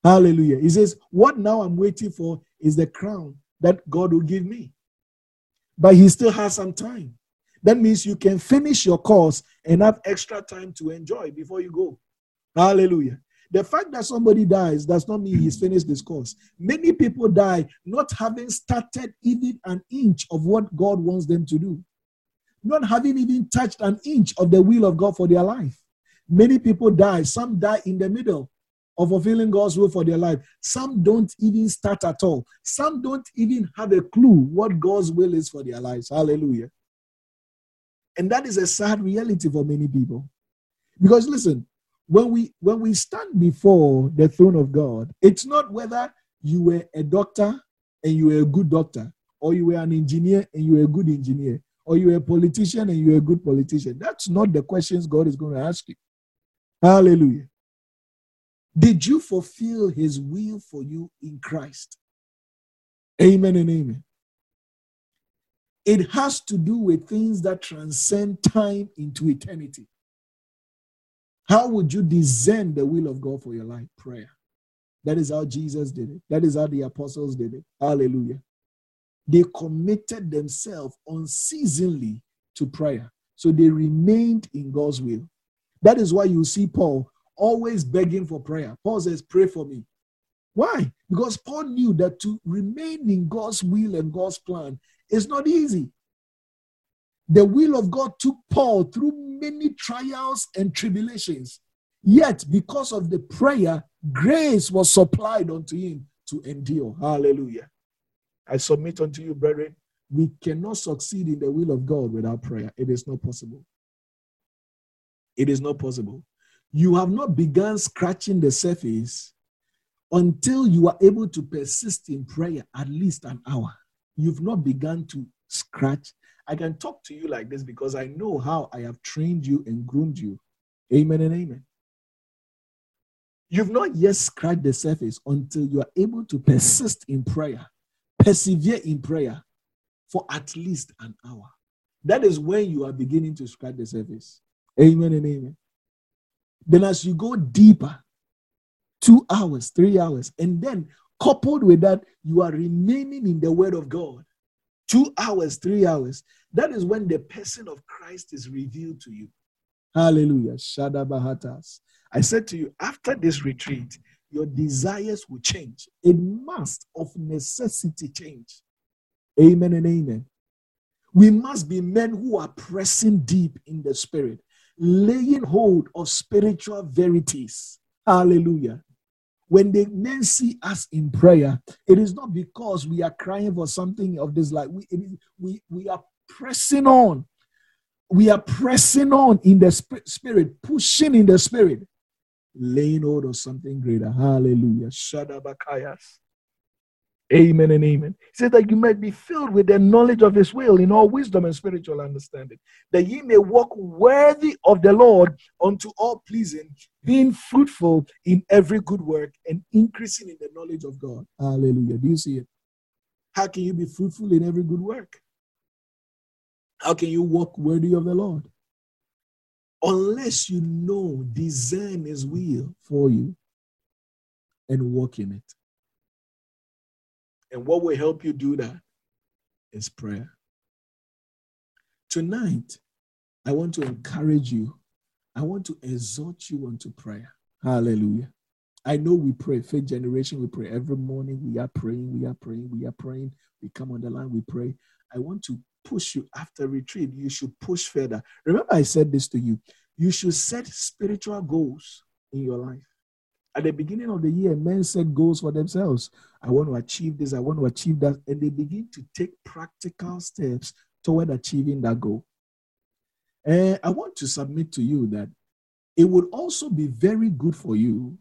Hallelujah. He says, What now I'm waiting for is the crown that God will give me. But he still has some time. That means you can finish your course and have extra time to enjoy before you go. Hallelujah. The fact that somebody dies does not mean he's finished this course. Many people die not having started even an inch of what God wants them to do, not having even touched an inch of the will of God for their life. Many people die. Some die in the middle of fulfilling God's will for their life. Some don't even start at all. Some don't even have a clue what God's will is for their lives. Hallelujah. And that is a sad reality for many people. Because listen, when we when we stand before the throne of God, it's not whether you were a doctor and you were a good doctor, or you were an engineer and you were a good engineer, or you were a politician and you were a good politician. That's not the questions God is going to ask you. Hallelujah. Did you fulfill his will for you in Christ? Amen and amen. It has to do with things that transcend time into eternity. How would you discern the will of God for your life? Prayer. That is how Jesus did it. That is how the apostles did it. Hallelujah. They committed themselves unceasingly to prayer. So they remained in God's will. That is why you see Paul always begging for prayer. Paul says, Pray for me. Why? Because Paul knew that to remain in God's will and God's plan is not easy. The will of God took Paul through many trials and tribulations. Yet, because of the prayer, grace was supplied unto him to endure. Hallelujah. I submit unto you, brethren, we cannot succeed in the will of God without prayer. It is not possible. It is not possible. You have not begun scratching the surface until you are able to persist in prayer at least an hour. You've not begun to scratch I can talk to you like this because I know how I have trained you and groomed you. Amen and amen. You've not yet scratched the surface until you are able to persist in prayer, persevere in prayer for at least an hour. That is when you are beginning to scratch the surface. Amen and amen. Then, as you go deeper, two hours, three hours, and then coupled with that, you are remaining in the Word of God two hours, three hours. That is when the person of Christ is revealed to you. Hallelujah. Shadabahatas. I said to you, after this retreat, your desires will change. It must, of necessity, change. Amen and amen. We must be men who are pressing deep in the spirit, laying hold of spiritual verities. Hallelujah. When the men see us in prayer, it is not because we are crying for something of this like we, we, we are pressing on. We are pressing on in the spirit, pushing in the spirit, laying hold of something greater. Hallelujah. Shadabakayas. Amen and amen. He said that you might be filled with the knowledge of his will in all wisdom and spiritual understanding, that ye may walk worthy of the Lord unto all pleasing, being fruitful in every good work and increasing in the knowledge of God. Hallelujah. Do you see it? How can you be fruitful in every good work? How can you walk worthy of the Lord? Unless you know, discern his will for you and walk in it. And what will help you do that is prayer. Tonight, I want to encourage you. I want to exhort you unto prayer. Hallelujah. I know we pray, faith generation, we pray every morning. We are praying, we are praying, we are praying. We come on the line, we pray. I want to push you after retreat. You should push further. Remember, I said this to you. You should set spiritual goals in your life. At the beginning of the year, men set goals for themselves. I want to achieve this, I want to achieve that. And they begin to take practical steps toward achieving that goal. And I want to submit to you that it would also be very good for you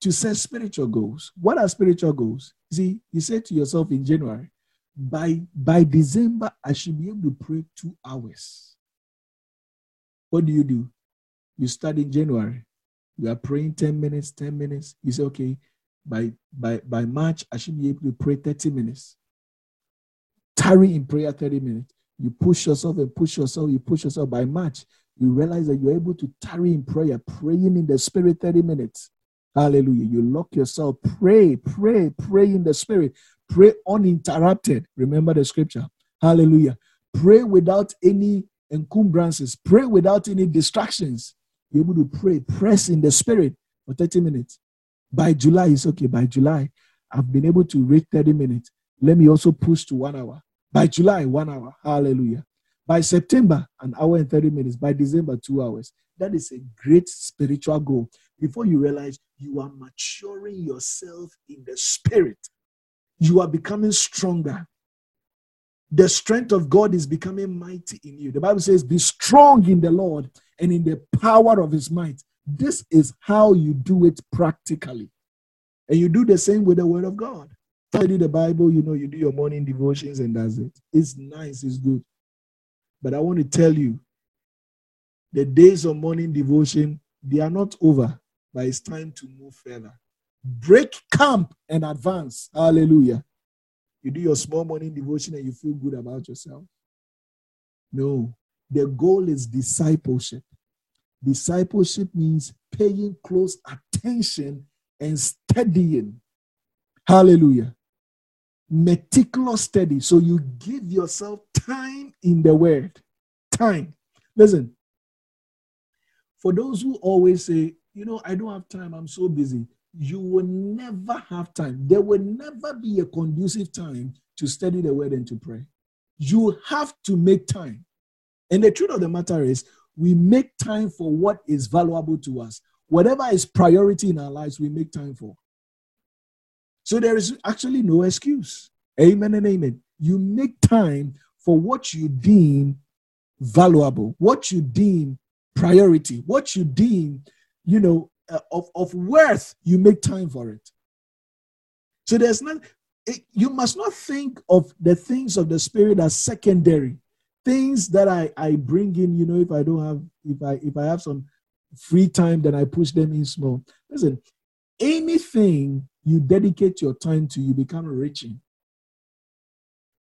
to set spiritual goals. What are spiritual goals? See, you said to yourself in January, by, by December, I should be able to pray two hours. What do you do? You start in January. You are praying 10 minutes, 10 minutes. You say, okay, by by by March, I should be able to pray 30 minutes. Tarry in prayer 30 minutes. You push yourself and push yourself, you push yourself. By March, you realize that you're able to tarry in prayer, praying in the spirit 30 minutes. Hallelujah. You lock yourself, pray, pray, pray in the spirit, pray uninterrupted. Remember the scripture. Hallelujah. Pray without any encumbrances, pray without any distractions. You're able to pray, press in the spirit for 30 minutes. By July, it's okay. By July, I've been able to read 30 minutes. Let me also push to one hour. By July, one hour. Hallelujah. By September, an hour and 30 minutes. By December, two hours. That is a great spiritual goal. Before you realize you are maturing yourself in the spirit, you are becoming stronger. The strength of God is becoming mighty in you. The Bible says, Be strong in the Lord and in the power of his might. This is how you do it practically. And you do the same with the word of God. Study the Bible, you know, you do your morning devotions and that's it. It's nice, it's good. But I want to tell you, the days of morning devotion, they are not over, but it's time to move further. Break camp and advance. Hallelujah. You do your small morning devotion and you feel good about yourself. No, the goal is discipleship. Discipleship means paying close attention and studying. Hallelujah. Meticulous study. So you give yourself time in the word. Time. Listen, for those who always say, you know, I don't have time, I'm so busy, you will never have time. There will never be a conducive time to study the word and to pray. You have to make time. And the truth of the matter is, we make time for what is valuable to us. Whatever is priority in our lives, we make time for. So there is actually no excuse. Amen and amen. You make time for what you deem valuable, what you deem priority, what you deem, you know, uh, of, of worth, you make time for it. So there's not, it, you must not think of the things of the spirit as secondary things that I, I bring in, you know, if I don't have, if I if I have some free time, then I push them in small. Listen, anything you dedicate your time to, you become rich in.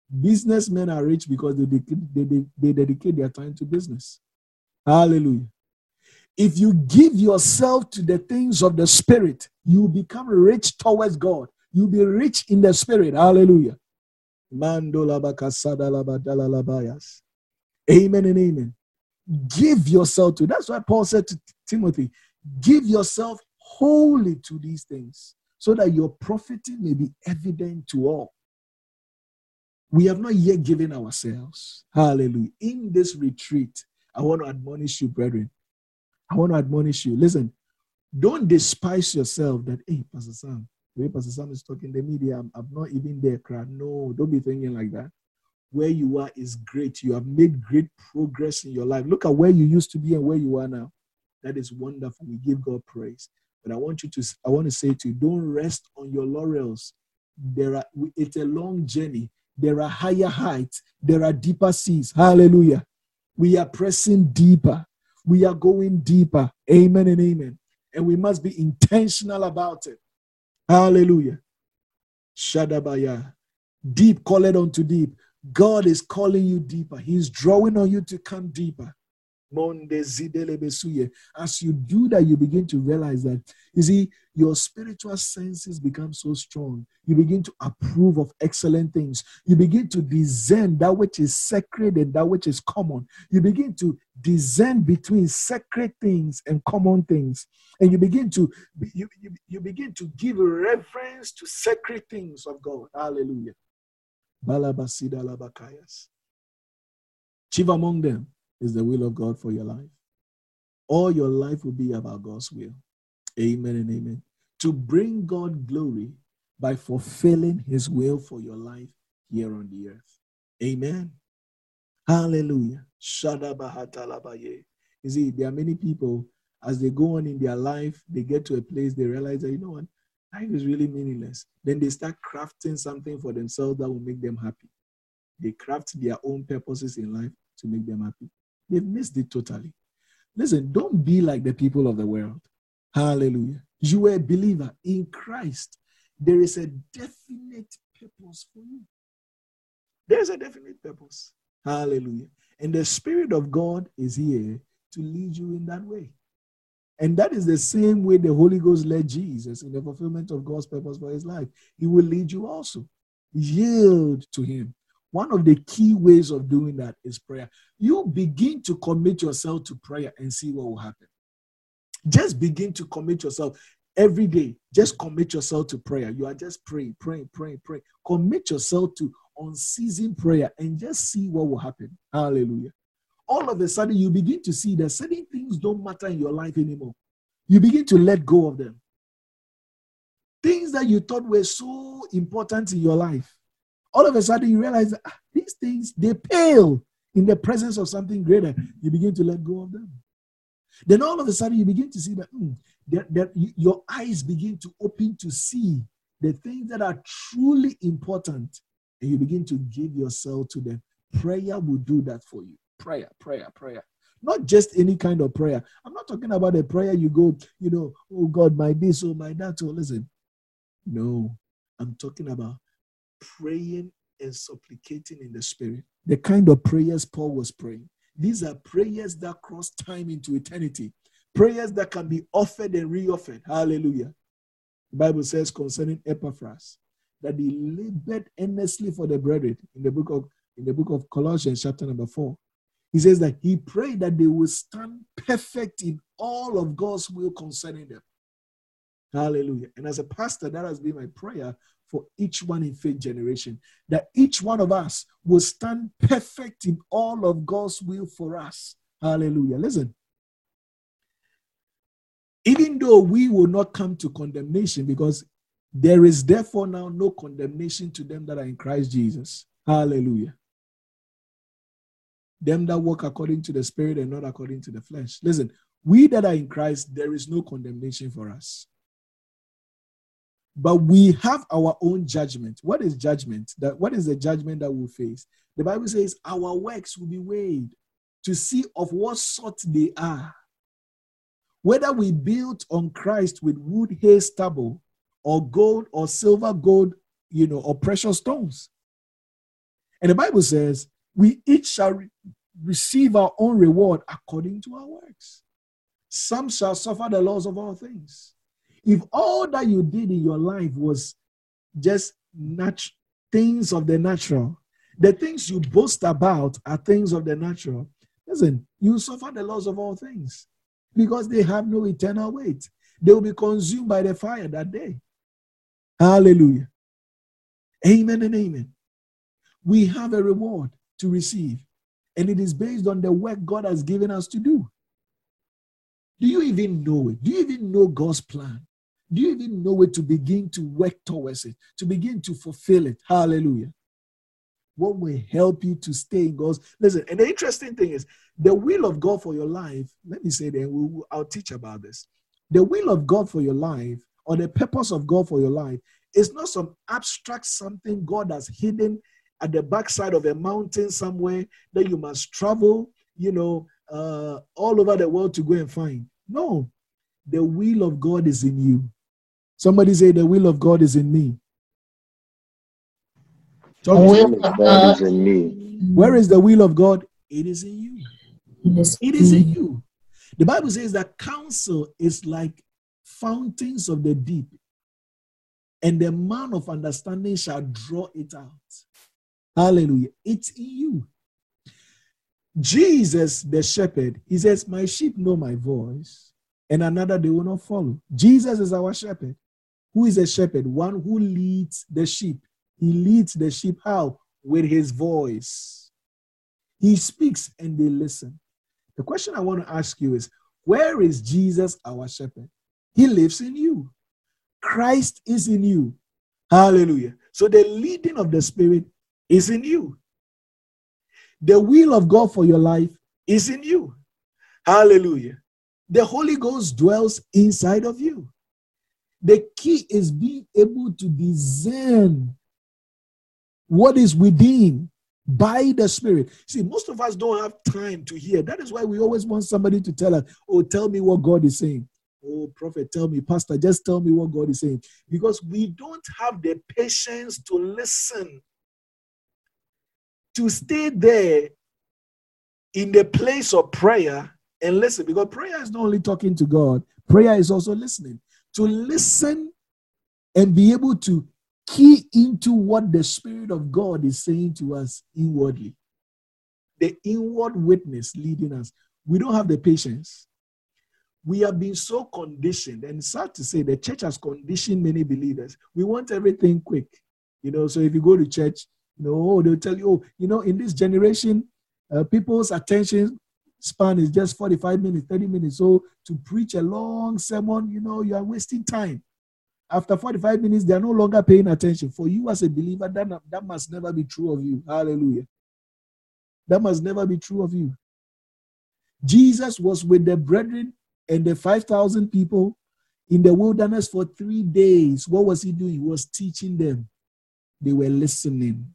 Businessmen are rich because they, they, they, they dedicate their time to business. Hallelujah. If you give yourself to the things of the spirit, you become rich towards God. You'll be rich in the spirit. Hallelujah. Amen and amen. Give yourself to. That's why Paul said to Timothy, give yourself wholly to these things so that your profiting may be evident to all. We have not yet given ourselves. Hallelujah. In this retreat, I want to admonish you, brethren. I want to admonish you. Listen, don't despise yourself that, hey, Pastor Sam, the way Pastor Sam is talking, the media, I'm, I'm not even there, crowd. No, don't be thinking like that where you are is great. You have made great progress in your life. Look at where you used to be and where you are now. That is wonderful. We give God praise. But I want you to, I want to say to you, don't rest on your laurels. There are, it's a long journey. There are higher heights. There are deeper seas. Hallelujah. We are pressing deeper. We are going deeper. Amen and amen. And we must be intentional about it. Hallelujah. Shadabaya. Deep Call called unto deep. God is calling you deeper. He's drawing on you to come deeper. As you do that, you begin to realize that, you see, your spiritual senses become so strong. You begin to approve of excellent things. You begin to discern that which is sacred and that which is common. You begin to discern between sacred things and common things. And you begin to you, you, you begin to give reverence to sacred things of God. Hallelujah. Balabasida labakayas. Chief among them is the will of God for your life. All your life will be about God's will. Amen and amen. To bring God glory by fulfilling his will for your life here on the earth. Amen. Hallelujah. You see, there are many people, as they go on in their life, they get to a place, they realize that, you know what, life is really meaningless. Then they start crafting something for themselves that will make them happy. They craft their own purposes in life to make them happy. They've missed it totally. Listen, don't be like the people of the world. Hallelujah. You are a believer in Christ. there is a definite purpose for you. There's a definite purpose. Hallelujah. And the Spirit of God is here to lead you in that way. And that is the same way the Holy Ghost led Jesus in the fulfillment of God's purpose for his life. He will lead you also. Yield to him. One of the key ways of doing that is prayer. You begin to commit yourself to prayer and see what will happen. Just begin to commit yourself every day. Just commit yourself to prayer. You are just praying, praying, praying, praying. Commit yourself to unceasing prayer and just see what will happen. Hallelujah. All of a sudden, you begin to see that certain things don't matter in your life anymore. You begin to let go of them. Things that you thought were so important in your life, all of a sudden you realize that ah, these things they pale in the presence of something greater. You begin to let go of them. Then all of a sudden you begin to see that, mm, that, that your eyes begin to open to see the things that are truly important and you begin to give yourself to them. Prayer will do that for you. Prayer, prayer, prayer. Not just any kind of prayer. I'm not talking about a prayer you go, you know, oh God, my this, oh my that. Oh, listen. No, I'm talking about praying and supplicating in the spirit. The kind of prayers Paul was praying. These are prayers that cross time into eternity. Prayers that can be offered and re-offered. Hallelujah. The Bible says concerning Epaphras that he labored earnestly for the brethren in the book of in the book of Colossians, chapter number four. He says that he prayed that they will stand perfect in all of God's will concerning them. Hallelujah. And as a pastor, that has been my prayer for each one in faith generation that each one of us will stand perfect in all of God's will for us. Hallelujah. Listen. Even though we will not come to condemnation because there is therefore now no condemnation to them that are in Christ Jesus. Hallelujah. Them that walk according to the Spirit and not according to the flesh. Listen, we that are in Christ, there is no condemnation for us. But we have our own judgment. What is judgment? That what is the judgment that we'll face? The Bible says our works will be weighed to see of what sort they are. Whether we built on Christ with wood, hay, stubble, or gold or silver, gold, you know, or precious stones. And the Bible says, we each shall re- receive our own reward according to our works. Some shall suffer the loss of all things. If all that you did in your life was just nat- things of the natural, the things you boast about are things of the natural. Listen, you suffer the loss of all things because they have no eternal weight. They will be consumed by the fire that day. Hallelujah. Amen and amen. We have a reward to receive, and it is based on the work God has given us to do. Do you even know it? Do you even know God's plan? Do you even know where to begin to work towards it, to begin to fulfill it? Hallelujah. What will help you to stay in God's listen? And the interesting thing is the will of God for your life. Let me say that we'll, I'll teach about this. The will of God for your life or the purpose of God for your life is not some abstract something God has hidden at the backside of a mountain somewhere that you must travel, you know, uh, all over the world to go and find. No, the will of God is in you. Somebody say, The will of God is in me. The will of God is in me. Where is the will of God? It is in you. It is in you. The Bible says that counsel is like fountains of the deep, and the man of understanding shall draw it out. Hallelujah. It's in you. Jesus, the shepherd, he says, My sheep know my voice, and another they will not follow. Jesus is our shepherd. Who is a shepherd? One who leads the sheep. He leads the sheep how? With his voice. He speaks and they listen. The question I want to ask you is where is Jesus our shepherd? He lives in you. Christ is in you. Hallelujah. So the leading of the Spirit is in you. The will of God for your life is in you. Hallelujah. The Holy Ghost dwells inside of you. The key is being able to discern what is within by the Spirit. See, most of us don't have time to hear. That is why we always want somebody to tell us, oh, tell me what God is saying. Oh, prophet, tell me, pastor, just tell me what God is saying. Because we don't have the patience to listen, to stay there in the place of prayer and listen. Because prayer is not only talking to God, prayer is also listening. To listen and be able to key into what the Spirit of God is saying to us inwardly. The inward witness leading us. We don't have the patience we have been so conditioned, and sad to say, the church has conditioned many believers. We want everything quick, you know. So if you go to church, oh, they'll tell you, oh, you know, in this generation, uh, people's attention span is just 45 minutes, 30 minutes. So to preach a long sermon, you know, you are wasting time. After 45 minutes, they are no longer paying attention. For you as a believer, that, that must never be true of you. Hallelujah. That must never be true of you. Jesus was with the brethren and the 5,000 people in the wilderness for three days. What was he doing? He was teaching them. They were listening.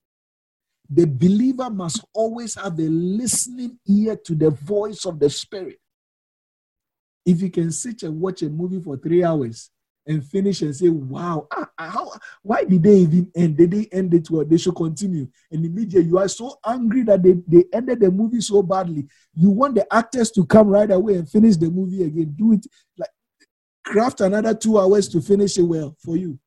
The believer must always have a listening ear to the voice of the Spirit. If you can sit and watch a movie for three hours and finish and say, Wow, ah, ah, how, why did they even end? Did they end it well? They should continue. And immediately you are so angry that they, they ended the movie so badly. You want the actors to come right away and finish the movie again. Do it like craft another two hours to finish it well for you.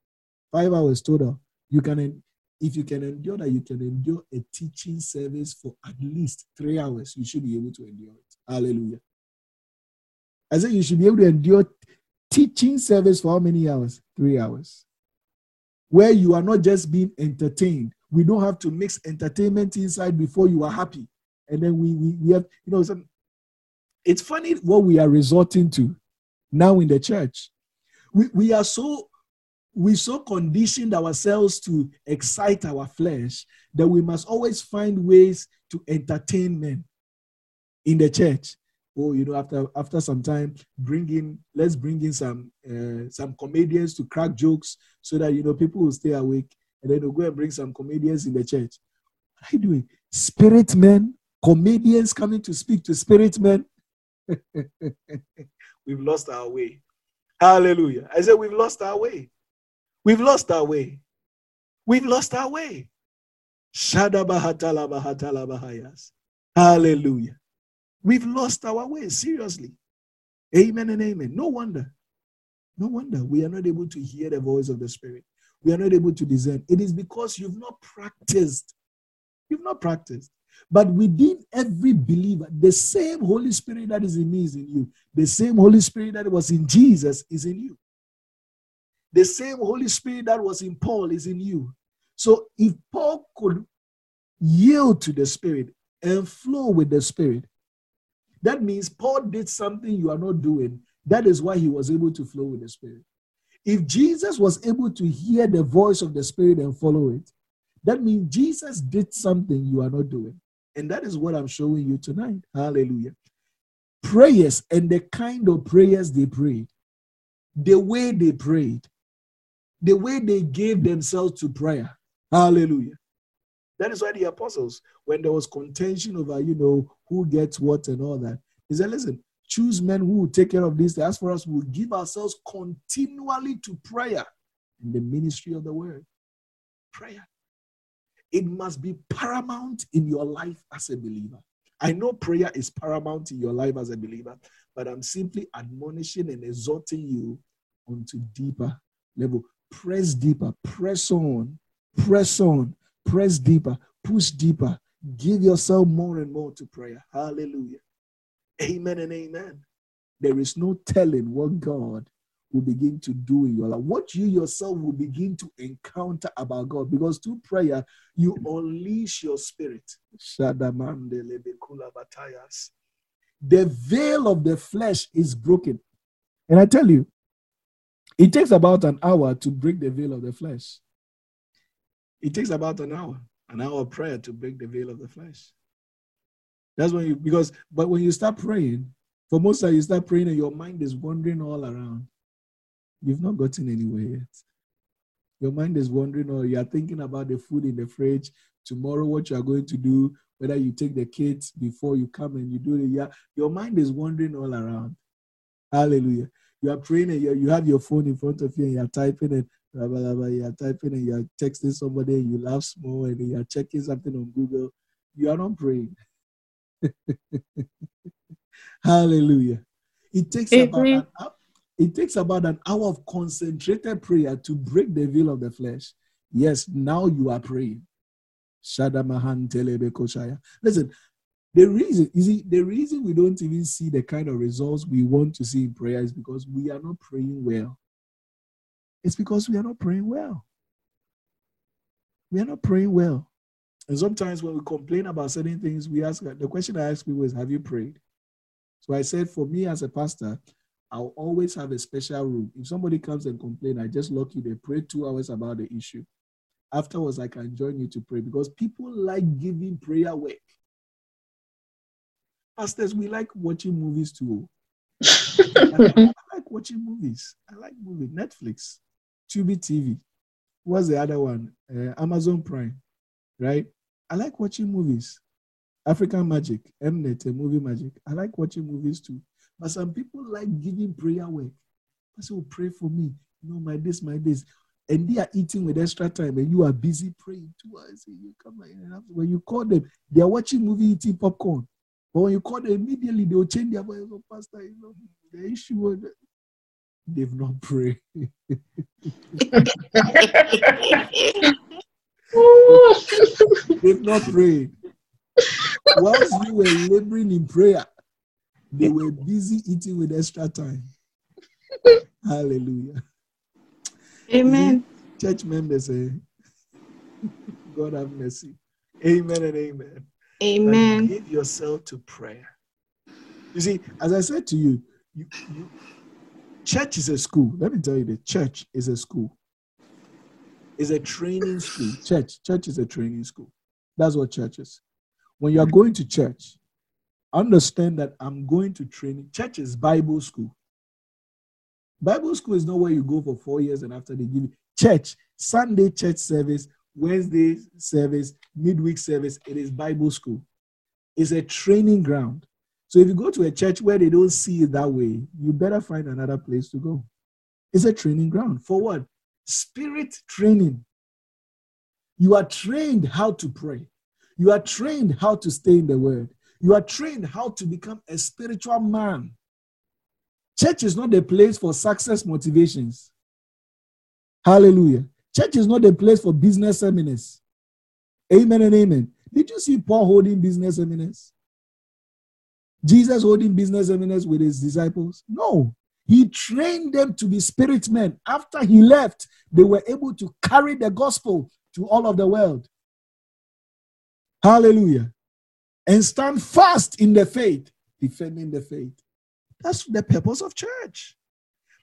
Five hours total. You can, if you can endure that, you can endure a teaching service for at least three hours. You should be able to endure it. Hallelujah. I said you should be able to endure teaching service for how many hours? Three hours. Where you are not just being entertained. We don't have to mix entertainment inside before you are happy. And then we, we, we have, you know, some, it's funny what we are resorting to now in the church. We, we are so we so conditioned ourselves to excite our flesh that we must always find ways to entertain men in the church oh, you know, after after some time, bring in let's bring in some uh, some comedians to crack jokes so that you know people will stay awake, and then we'll go and bring some comedians in the church. What are you doing? Spirit men, comedians coming to speak to spirit men. we've lost our way. Hallelujah. I said we've lost our way. We've lost our way. We've lost our way. Hallelujah. We've lost our way, seriously. Amen and amen. No wonder. No wonder we are not able to hear the voice of the Spirit. We are not able to discern. It is because you've not practiced. You've not practiced. But within every believer, the same Holy Spirit that is in me is in you. The same Holy Spirit that was in Jesus is in you. The same Holy Spirit that was in Paul is in you. So if Paul could yield to the Spirit and flow with the Spirit, that means Paul did something you are not doing. That is why he was able to flow with the Spirit. If Jesus was able to hear the voice of the Spirit and follow it, that means Jesus did something you are not doing. And that is what I'm showing you tonight. Hallelujah. Prayers and the kind of prayers they prayed, the way they prayed, the way they gave themselves to prayer. Hallelujah. That is why the apostles, when there was contention over, you know, who gets what and all that, he said, listen, choose men who will take care of this. As for us, we'll give ourselves continually to prayer in the ministry of the word. Prayer. It must be paramount in your life as a believer. I know prayer is paramount in your life as a believer, but I'm simply admonishing and exhorting you onto deeper level. Press deeper, press on, press on, Press deeper, push deeper, give yourself more and more to prayer. Hallelujah. Amen and amen. There is no telling what God will begin to do in your life, what you yourself will begin to encounter about God. Because through prayer, you unleash your spirit. The veil of the flesh is broken. And I tell you, it takes about an hour to break the veil of the flesh. It takes about an hour, an hour of prayer to break the veil of the flesh. That's when you, because, but when you start praying, for most of you start praying and your mind is wandering all around. You've not gotten anywhere yet. Your mind is wandering or you're thinking about the food in the fridge, tomorrow, what you are going to do, whether you take the kids before you come and you do the yeah. Your mind is wandering all around. Hallelujah. You are praying and you, you have your phone in front of you and you're typing and blah, blah, blah, you're typing and you're texting somebody and you laugh small and you're checking something on Google. You are not praying. Hallelujah. It takes about an hour, it takes about an hour of concentrated prayer to break the veil of the flesh. Yes, now you are praying. Listen, the reason, see, the reason we don't even see the kind of results we want to see in prayer is because we are not praying well. It's because we are not praying well. We are not praying well. And sometimes when we complain about certain things, we ask the question I ask people is, Have you prayed? So I said, For me as a pastor, I'll always have a special room. If somebody comes and complain, I just lock you. They pray two hours about the issue. Afterwards, I can join you to pray because people like giving prayer work. Pastors, we like watching movies too. I, I like watching movies. I like movies. Netflix, Tubi TV. What's the other one? Uh, Amazon Prime, right? I like watching movies. African Magic, Mnet, Movie Magic. I like watching movies too. But some people like giving prayer work. Pastor will pray for me. You know, my this, my this. And they are eating with extra time, and you are busy praying two hours. You come and when you call them, they are watching movie eating popcorn. But when you call them immediately, they will change their voice. Oh, Pastor, you know, the issue was they've not prayed. they've not prayed. Whilst you were laboring in prayer, they were busy eating with extra time. Hallelujah. Amen. Church members say, God have mercy. Amen and amen. Amen. Give yourself to prayer. You see, as I said to you, you, you, church is a school. Let me tell you, the church is a school. It's a training school. Church, church is a training school. That's what church is. When you are going to church, understand that I'm going to training. Church is Bible school. Bible school is not where you go for four years and after they give you church, Sunday church service, Wednesday service, midweek service. It is Bible school. It's a training ground. So if you go to a church where they don't see it that way, you better find another place to go. It's a training ground. For what? Spirit training. You are trained how to pray. You are trained how to stay in the word. You are trained how to become a spiritual man. Church is not the place for success motivations. Hallelujah. Church is not a place for business seminars. Amen and amen. Did you see Paul holding business seminars? Jesus holding business seminars with his disciples? No. He trained them to be spirit men. After he left, they were able to carry the gospel to all of the world. Hallelujah. And stand fast in the faith, defending the faith. That's the purpose of church.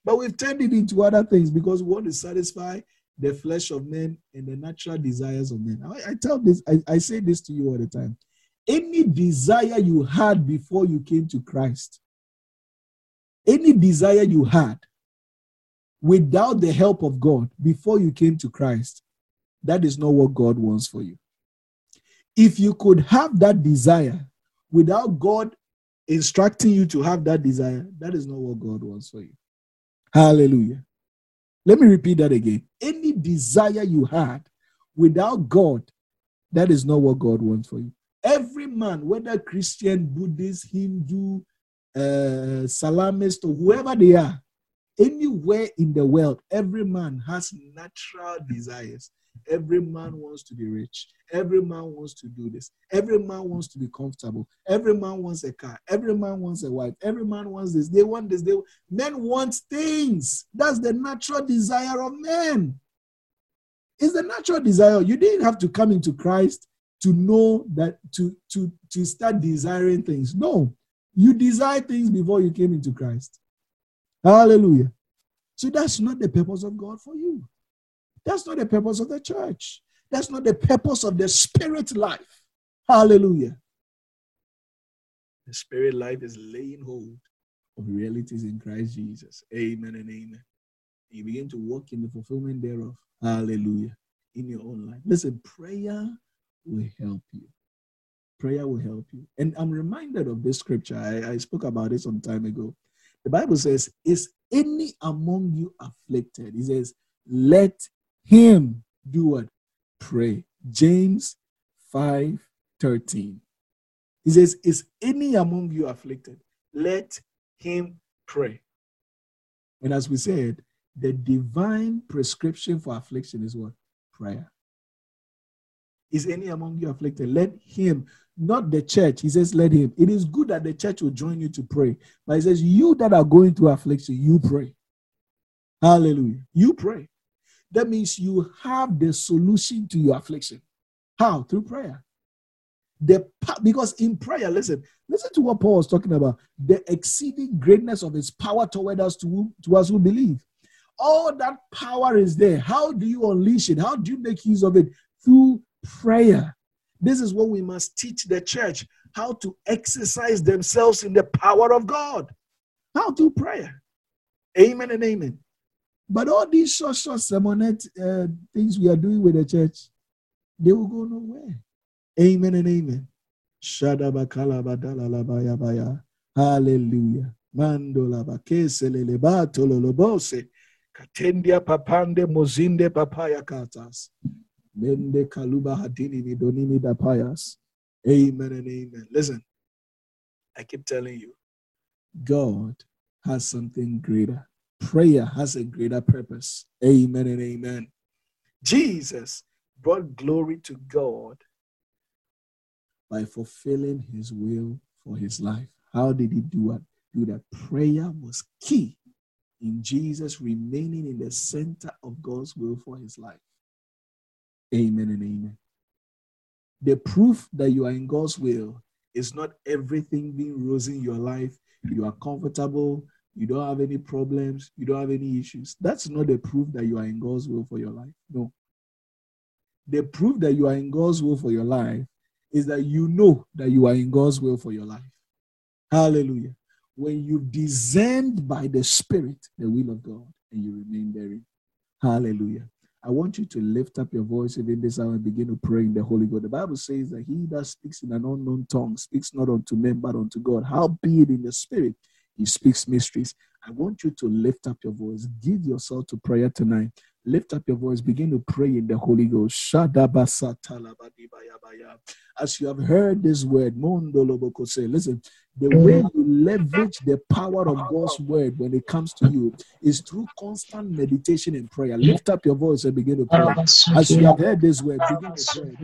But we've turned it into other things because we want to satisfy the flesh of men and the natural desires of men. I, I tell this, I, I say this to you all the time. Any desire you had before you came to Christ, any desire you had without the help of God before you came to Christ, that is not what God wants for you. If you could have that desire without God instructing you to have that desire, that is not what God wants for you. Hallelujah. Let me repeat that again. Any desire you had without God, that is not what God wants for you. Every man, whether Christian, Buddhist, Hindu, uh, Salamist, or whoever they are, anywhere in the world, every man has natural desires. Every man wants to be rich. Every man wants to do this. Every man wants to be comfortable. Every man wants a car. Every man wants a wife. Every man wants this. They want this. They men want things. That's the natural desire of men. It's the natural desire. You didn't have to come into Christ to know that to to to start desiring things. No, you desire things before you came into Christ. Hallelujah. So that's not the purpose of God for you. That's not the purpose of the church. That's not the purpose of the spirit life. Hallelujah. The spirit life is laying hold of realities in Christ Jesus. Amen and amen. You begin to walk in the fulfillment thereof. Hallelujah. In your own life. Listen, prayer will help you. Prayer will help you. And I'm reminded of this scripture. I, I spoke about it some time ago. The Bible says, Is any among you afflicted? He says, Let him do what? Pray. James 5 13. He says, Is any among you afflicted? Let him pray. And as we said, the divine prescription for affliction is what? Prayer. Is any among you afflicted? Let him, not the church. He says, let him. It is good that the church will join you to pray. But he says, you that are going through affliction, you pray. Hallelujah. You pray. That means you have the solution to your affliction. How? Through prayer. The because in prayer, listen, listen to what Paul was talking about. The exceeding greatness of his power toward us to, to us who believe. All that power is there. How do you unleash it? How do you make use of it? Through prayer. This is what we must teach the church how to exercise themselves in the power of God. How to prayer. Amen and amen. But all these short, short sermonette uh, things we are doing with the church, they will go nowhere. Amen and amen. Hallelujah. Mandola bakeselele batololobose. Katendia papande mozinde papaya katas. Mende kaluba hadini midonimi dapayas. Amen and amen. Listen, I keep telling you, God has something greater. Prayer has a greater purpose. Amen and amen. Jesus brought glory to God by fulfilling his will for his life. How did he do it? Do that. Prayer was key in Jesus remaining in the center of God's will for his life. Amen and amen. The proof that you are in God's will is not everything being rosy in your life. You are comfortable. You don't have any problems. You don't have any issues. That's not the proof that you are in God's will for your life. No. The proof that you are in God's will for your life is that you know that you are in God's will for your life. Hallelujah. When you discerned by the Spirit the will of God and you remain therein. Hallelujah. I want you to lift up your voice even this hour and begin to pray in the Holy Ghost. The Bible says that he that speaks in an unknown tongue speaks not unto men but unto God. How be it in the spirit, he speaks mysteries. I want you to lift up your voice. Give yourself to prayer tonight. Lift up your voice. Begin to pray in the Holy Ghost. As you have heard this word, listen, the way you leverage the power of God's word when it comes to you is through constant meditation and prayer. Lift up your voice and begin to pray. As you have heard this word, begin to pray.